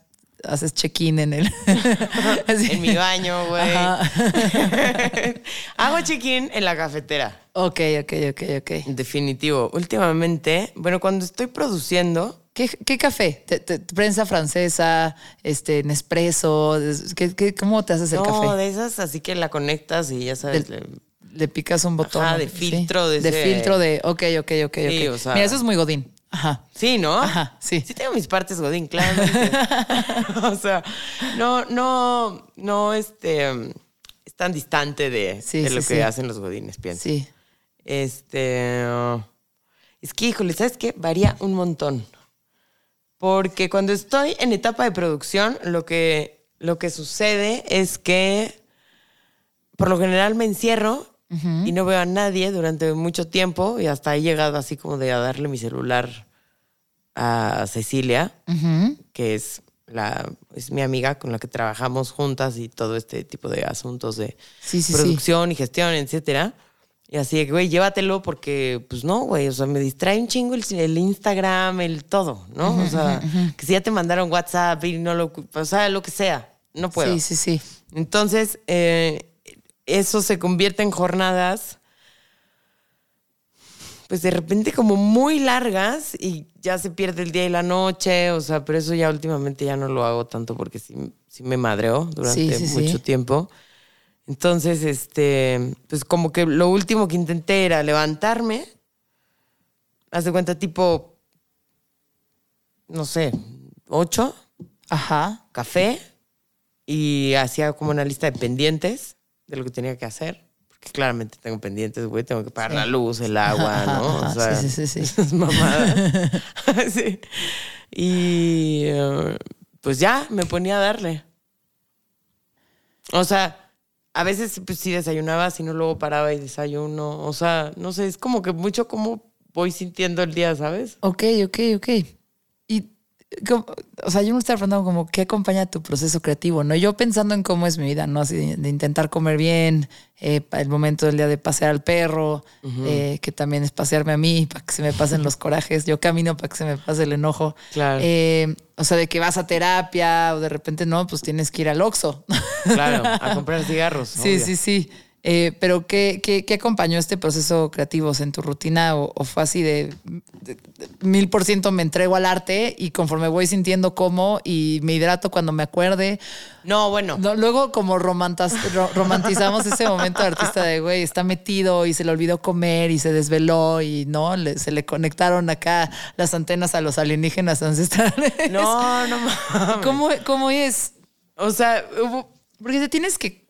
haces check-in en el... En mi baño, güey. Hago check-in en la cafetera. Ok, ok, ok, ok. Definitivo. Últimamente, bueno, cuando estoy produciendo, ¿Qué, qué café? ¿Te- te- ¿Prensa francesa? Este, Nespresso? ¿Qué, qué, cómo te haces el no, café? de esas, así que la conectas y ya sabes. Le- Le picas un botón. Ajá, de filtro, de De ese- filtro de. Ok, ok, ok. Sí, ok. o sea- Mira, eso es muy Godín. Ajá. Sí, ¿no? Ajá, sí. Sí tengo mis partes Godín, claramente. o sea, no, no, no, este, es tan distante de, Sí, de sí, lo que hacen los Godines, pienso. Sí. Este, es que, híjole, ¿sabes qué? Varía un montón. Porque cuando estoy en etapa de producción, lo que, lo que sucede es que por lo general me encierro y no veo a nadie durante mucho tiempo y hasta he llegado así como de a darle mi celular a Cecilia, que es la es mi amiga con la que trabajamos juntas y todo este tipo de asuntos de Sí, sí, sí. producción y gestión, etcétera. Y así de que, güey, llévatelo porque, pues no, güey, o sea, me distrae un chingo el, el Instagram, el todo, ¿no? o sea, que si ya te mandaron WhatsApp y no lo, o sea, lo que sea, no puedo. Sí, sí, sí. Entonces, eh, eso se convierte en jornadas, pues de repente como muy largas y ya se pierde el día y la noche, o sea, pero eso ya últimamente ya no lo hago tanto porque sí, sí me madreó durante Sí, sí, mucho sí. tiempo. Entonces, este, pues como que lo último que intenté era levantarme, haz de cuenta tipo, no sé, ocho, Ajá. café y hacía como una lista de pendientes de lo que tenía que hacer. Porque claramente tengo pendientes, güey. Tengo que pagar Sí. la luz, el agua, Ajá, ¿no? ajá, O sea, sí, sí, sí, sí. esas mamadas. sí. Y eh, pues ya me ponía a darle. O sea, a veces pues, sí desayunaba, si no luego paraba y desayuno. O sea, no sé, es como que mucho como voy sintiendo el día, ¿sabes? Ok, ok, ok. O sea, yo me estaba preguntando como, ¿qué acompaña tu proceso creativo? ¿No? Yo pensando en cómo es mi vida, ¿no? Así de, de intentar comer bien, eh, el momento del día de pasear al perro, eh, que también es pasearme a mí para que se me pasen los corajes. Yo camino para que se me pase el enojo. Claro. Eh, o sea, de que vas a terapia o de repente no, pues tienes que ir al Oxxo. Claro, a comprar cigarros. Sí, obvio. sí, sí. Eh, pero ¿qué, qué, qué acompañó este proceso creativo en tu rutina? ¿O, o fue así de, mil por ciento me entrego al arte y conforme voy sintiendo cómo y me hidrato cuando me acuerde? No, bueno. No, luego como romantizamos ese momento de artista de, güey, está metido y se le olvidó comer y se desveló y no, Le- se le conectaron acá las antenas a los alienígenas ancestrales. No, no mames. ¿Cómo, ¿Cómo es? O sea, Porque te tienes que,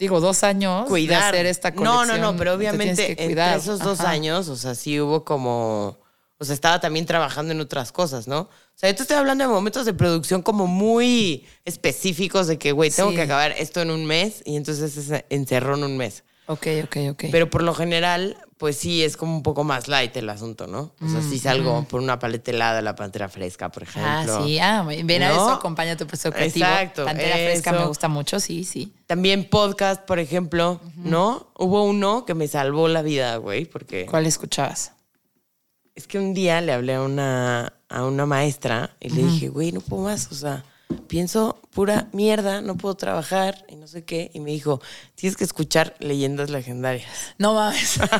digo, dos años cuidar. de hacer esta no, colección. no, no, pero te tienes obviamente entre esos dos Ajá. años, o sea, sí hubo como. O sea, estaba también trabajando en otras cosas, ¿no? O sea, yo te estoy hablando de momentos de producción como muy específicos de que, güey, tengo Sí. que acabar esto en un mes y entonces se encerró en un mes. Ok, ok, ok. Pero por lo general, pues sí, es como un poco más light el asunto, ¿no? O sea, sí salgo por una paleta helada la pantera fresca, por ah, ejemplo. sí, ah, ven a ¿No? eso, acompaña tu proceso creativo. Exacto, Pantera fresca me gusta mucho, sí, sí. También podcast, por ejemplo, ¿no? Hubo uno que me salvó la vida, güey, porque ¿Cuál escuchabas? es que un día le hablé a una, a una maestra y le dije, güey, no puedo más, o sea, pienso pura mierda, no puedo trabajar y no sé qué. Y me dijo, tienes que escuchar leyendas legendarias. No mames.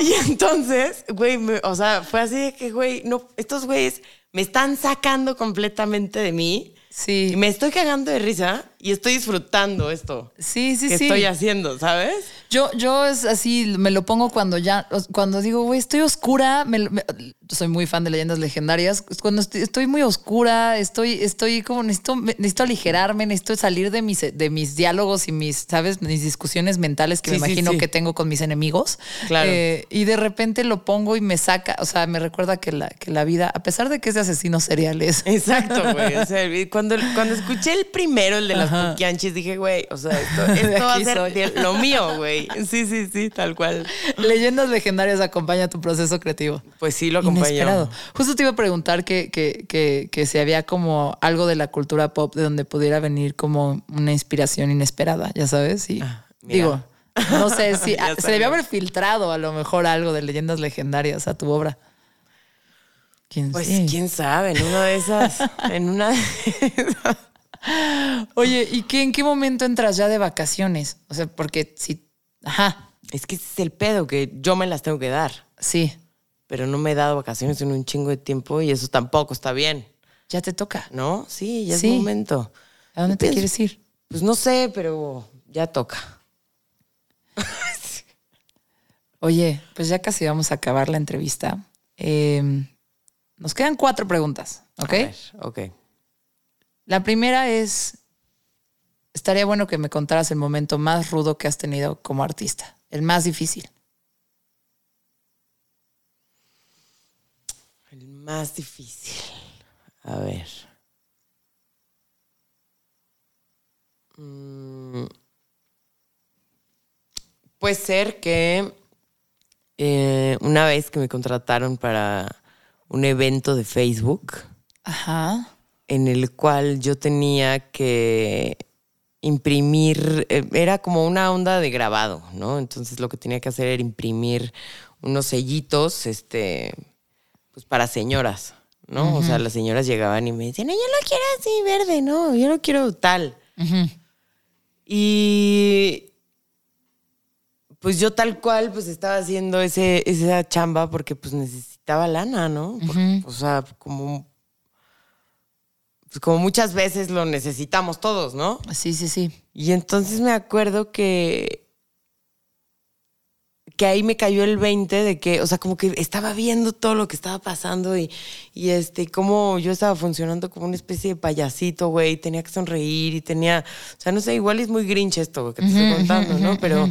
Y entonces, güey, me- o sea, fue así de que, güey, no, estos güeyes me están sacando completamente de mí. Sí. Y me estoy cagando de risa y estoy disfrutando esto Sí, sí, que sí. estoy haciendo, ¿sabes? Yo, yo es así, me lo pongo cuando ya, cuando digo, güey, estoy oscura, me me- soy muy fan de leyendas legendarias, cuando estoy, estoy muy oscura, estoy, estoy como, necesito, necesito aligerarme, necesito salir de mis, de mis diálogos y mis, ¿sabes? Mis discusiones mentales que Sí, me imagino sí. que tengo con mis enemigos. Claro. Eh, y de repente lo pongo y me saca, o sea, me recuerda que la, que la vida, a pesar de que es de asesinos seriales, Exacto, güey. O sea, cuando, cuando escuché el primero, el de las puquianchis, dije, güey, o sea, esto, esto va a aquí ser soy. de- lo mío, güey. Sí, sí, sí, tal cual. leyendas legendarias acompaña tu proceso creativo. Pues sí, lo acompañó. Inesperado. Justo te iba a preguntar que, que, que, que si había como algo de la cultura pop de donde pudiera venir como una inspiración inesperada, ya sabes. Y mira. digo, no sé si ah, se debió haber filtrado a lo mejor algo de leyendas legendarias a tu obra. ¿Quién Pues quién sabe, en una de esas, en una de esas. Oye, ¿y qué, en qué momento entras ya de vacaciones? O sea, porque si. Ajá, Es que ese es el pedo, que yo me las tengo que dar. sí, Pero no me he dado vacaciones en un chingo de tiempo y eso tampoco está bien, ya te toca. ¿no? Sí, ya Sí. es momento. ¿A dónde te Pienso- quieres ir? Pues no sé, pero ya toca. Oye, pues ya casi vamos a acabar la entrevista. Eh, nos quedan cuatro preguntas, ¿ok? A ver, ok. La primera es, estaría bueno que me contaras el momento más rudo que has tenido como artista, el más difícil. El más difícil. A ver. Mm. Puede ser que eh, una vez que me contrataron para un evento de Facebook Ajá. En el cual yo tenía que imprimir, eh, era como una onda de grabado, ¿no? Entonces lo que tenía que hacer era imprimir unos sellitos, este, pues para señoras, ¿no? O sea, las señoras llegaban y me decían, "No, yo lo quiero así verde, no, yo lo quiero tal. Y pues yo tal cual pues estaba haciendo ese, esa chamba porque pues necesitaba lana, ¿no? Por- O sea, como, pues, como muchas veces lo necesitamos todos, ¿no? Sí, sí, sí. Y entonces me acuerdo que que ahí me cayó el 20 de que, o sea, como que estaba viendo todo lo que estaba pasando y, y este, y cómo yo estaba funcionando como una especie de payasito, güey, tenía que sonreír y tenía, o sea, no sé, igual es muy grinch esto que te estoy contando, ¿no? Pero,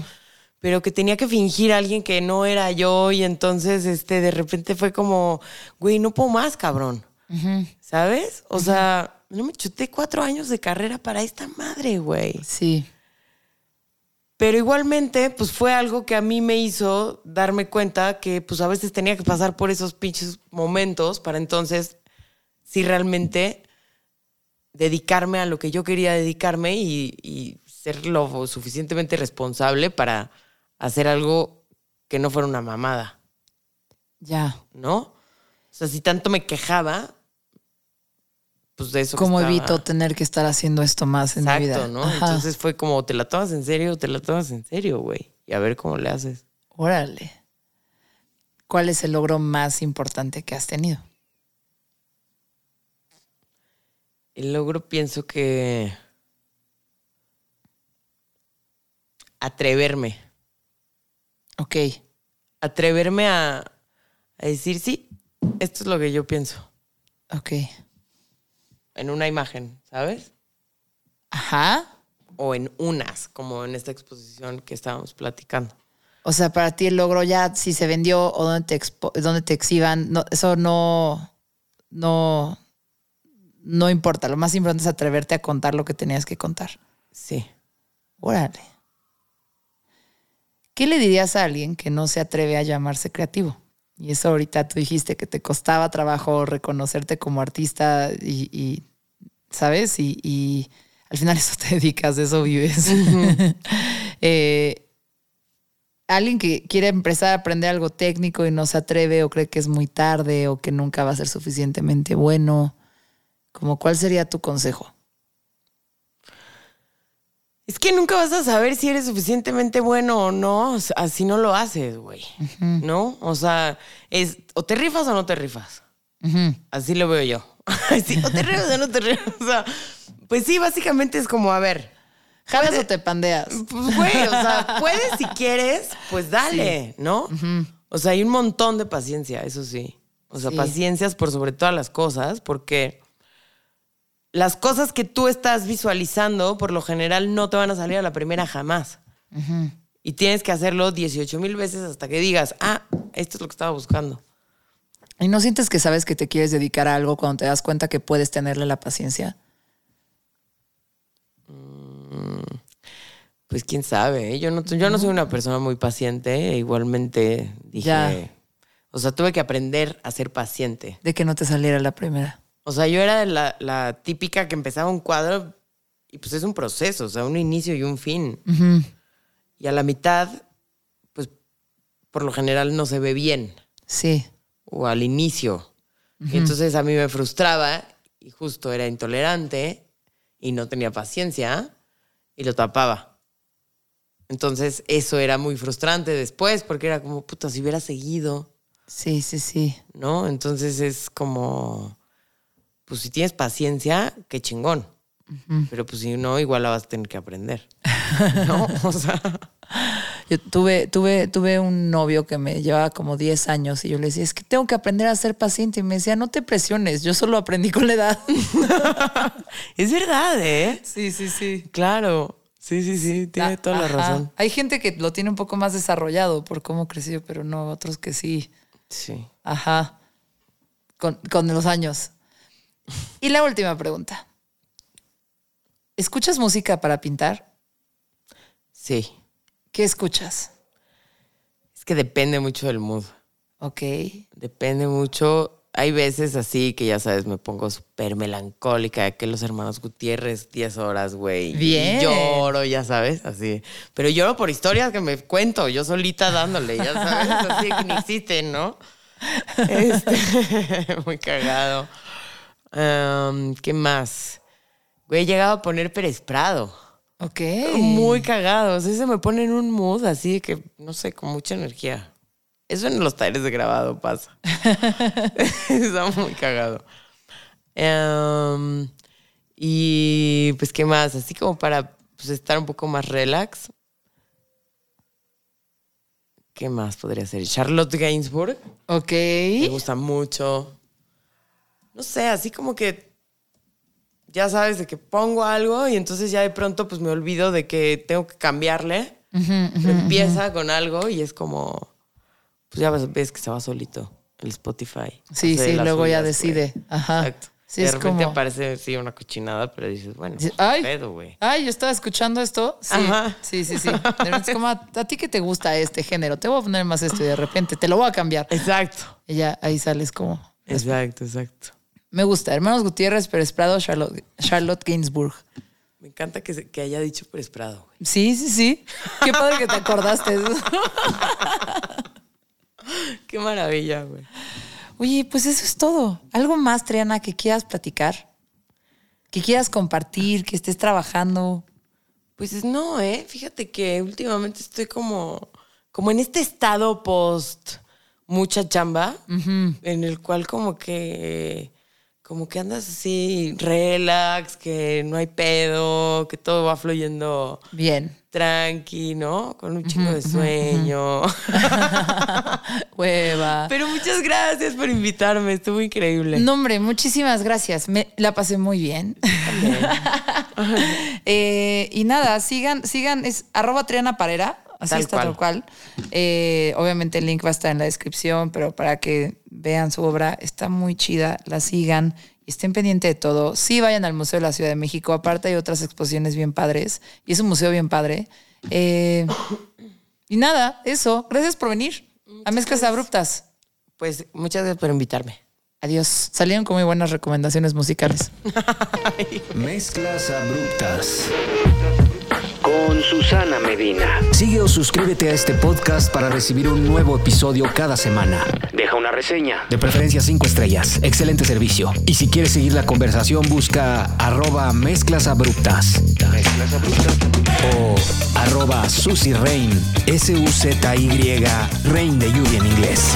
pero que tenía que fingir a alguien que no era yo y entonces, este, de repente fue como, güey, no puedo más, cabrón. ¿Sabes? O sea, no me chuté cuatro años de carrera para esta madre, güey. Sí. Pero igualmente, pues fue algo que a mí me hizo darme cuenta que pues a veces tenía que pasar por esos pinches momentos para entonces si realmente dedicarme a lo que yo quería dedicarme y, y ser lo suficientemente responsable para hacer algo que no fuera una mamada, Ya. ¿no? O sea, si tanto me quejaba, pues de eso. que ¿Cómo estaba- evito tener que estar haciendo esto más en mi vida? Exacto, ¿no? Ajá. Entonces fue como, ¿te la tomas en serio te la tomas en serio, güey? Y a ver cómo le haces. Órale. ¿Cuál es el logro más importante que has tenido? El logro pienso que atreverme, Ok. atreverme a, a decir, sí, esto es lo que yo pienso, Ok. En una imagen, ¿sabes? Ajá. O en unas, como en esta exposición que estábamos platicando. O sea, para ti el logro ya si se vendió o dónde te, expo- dónde te exhiban, no, eso no, no, no importa. Lo más importante es atreverte a contar lo que tenías que contar. Sí. Órale. ¿Qué le dirías a alguien que no se atreve a llamarse creativo? Y eso ahorita tú dijiste que te costaba trabajo reconocerte como artista y, y, ¿sabes? Y, y al final eso te dedicas, de eso vives. Eh, alguien que quiere empezar a aprender algo técnico y no se atreve o cree que es muy tarde o que nunca va a ser suficientemente bueno, como cuál sería tu consejo? Es que nunca vas a saber si eres suficientemente bueno o no, así no lo haces, güey. ¿No? O sea, es o te rifas o no te rifas. Así lo veo yo. Sí, o te rifas o no te rifas. O sea, pues sí, básicamente es como, a ver, ¿Jalas o te pandeas? pues güey, o sea, puedes si quieres, pues dale, ¿no? O sea, hay un montón de paciencia, eso sí. O sea, Sí. paciencias por sobre todas las cosas, porque las cosas que tú estás visualizando, por lo general, no te van a salir a la primera jamás. Y tienes que hacerlo 18 mil veces hasta que digas, ah, esto es lo que estaba buscando. ¿Y no sientes que sabes que te quieres dedicar a algo cuando te das cuenta que puedes tenerle la paciencia? Pues quién sabe, ¿eh? yo no, yo no soy una persona muy paciente, e igualmente dije, Ya. o sea, tuve que aprender a ser paciente. De que no te saliera la primera. O sea, yo era la, la típica que empezaba un cuadro y pues es un proceso, o sea, un inicio y un fin. Y a la mitad, pues por lo general no se ve bien, Sí. o al inicio. Y entonces a mí me frustraba y justo era intolerante y no tenía paciencia y lo tapaba. Entonces eso era muy frustrante después porque era como, puta, si hubiera seguido. Sí, sí, sí. ¿no? Entonces es como, pues si tienes paciencia, qué chingón. Pero pues si no, igual la vas a tener que aprender. ¿No? O sea, Yo tuve, tuve, tuve un novio que me llevaba como 10 años y yo le decía, es que tengo que aprender a ser paciente. Y me decía, no te presiones, yo solo aprendí con la edad. es verdad, ¿eh? Sí, sí, sí. Claro. Sí, sí, sí, tiene toda la Ajá. razón. Hay gente que lo tiene un poco más desarrollado por cómo creció, pero no, otros que sí. Sí. Ajá. Con, con los años. Y la última pregunta. ¿Escuchas música para pintar? Sí. ¿Qué escuchas? Es que depende mucho del mood. Ok. Depende mucho. Hay veces así que ya sabes, me pongo súper melancólica, que los hermanos Gutiérrez, 10 horas, güey. y Bien. lloro, ya sabes, así. Pero lloro por historias que me cuento, yo solita dándole, ya sabes, así que ni existen, ¿no? Este, muy cagado. ¿Qué más? Güey, he llegado a poner Pérez Prado. Ok. Muy cagado. O sea, se me pone en un mood así que, no sé, con mucha energía. Eso en los talleres de grabado pasa. Está muy cagado. Y pues, ¿qué más? Así como para pues, estar un poco más relax. ¿Qué más podría ser? Charlotte Gainsbourg. Ok. Me gusta mucho. No sé, así como que ya sabes de que pongo algo y entonces ya de pronto pues me olvido de que tengo que cambiarle. Empieza con algo y es como, pues ya ves, ves que se va solito el Spotify. Sí, sí, luego ya suyas, decide. Ajá. Exacto. Sí, de es repente como- aparece sí una cochinada, pero dices, bueno, pues, Ay, pedo, güey. ay, yo estaba escuchando esto. Sí, Ajá. sí, sí, sí. De repente Es como, a, a ti que te gusta este género, te voy a poner más esto y de repente te lo voy a cambiar. Exacto. Y ya ahí sales como. Exacto, exacto. Me gusta. Hermanos Gutiérrez, Pérez Prado, Charlotte, Charlotte Gainsbourg. Me encanta que, se- que haya dicho Pérez Prado. güey. Sí, sí, sí. Qué padre que te acordaste. Qué maravilla, güey. Oye, pues eso es todo. ¿Algo más, Triana, que quieras platicar? Que quieras compartir, que estés trabajando. Pues no, ¿eh? Fíjate que últimamente estoy como, como en este estado post mucha chamba, en el cual como que, como que andas así relax, que no hay pedo, que todo va fluyendo Bien. tranqui, ¿no? Con un chingo de sueño. Hueva. Pero muchas gracias por invitarme, estuvo increíble. No, hombre, muchísimas gracias. Me la pasé muy bien. Eh, y nada, sigan, sigan, es arroba Triana Parera. Así Tal está cual. tal cual. Eh, obviamente el link va a estar en la descripción, pero para que vean su obra, está muy chida, la sigan y estén pendientes de todo. Sí vayan al Museo de la Ciudad de México, aparte hay otras exposiciones bien padres y es un museo bien padre. Eh, y nada, eso. Gracias por venir a Mezclas Abruptas. Pues muchas gracias por invitarme. Adiós. Salieron con muy buenas recomendaciones musicales. Mezclas abruptas. Con Susana Medina. Sigue o suscríbete a este podcast para recibir un nuevo episodio cada semana. Deja una reseña. De preferencia cinco estrellas. Excelente servicio. Y si quieres seguir la conversación, busca arroba mezclas abruptas. O arroba Susy Rain. S-U-Z-Y. Rain de lluvia en inglés.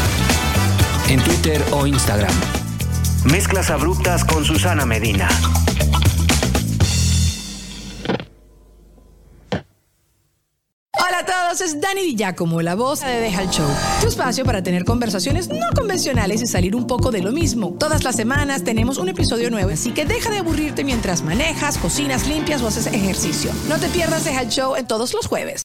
En Twitter o Instagram. Mezclas abruptas con Susana Medina. Hola a todos, es Dani Di Giacomo, la voz de Deja el Show. Tu espacio para tener conversaciones no convencionales y salir un poco de lo mismo. Todas las semanas tenemos un episodio nuevo, así que deja de aburrirte mientras manejas, cocinas, limpias o haces ejercicio. No te pierdas Deja el Show en todos los jueves.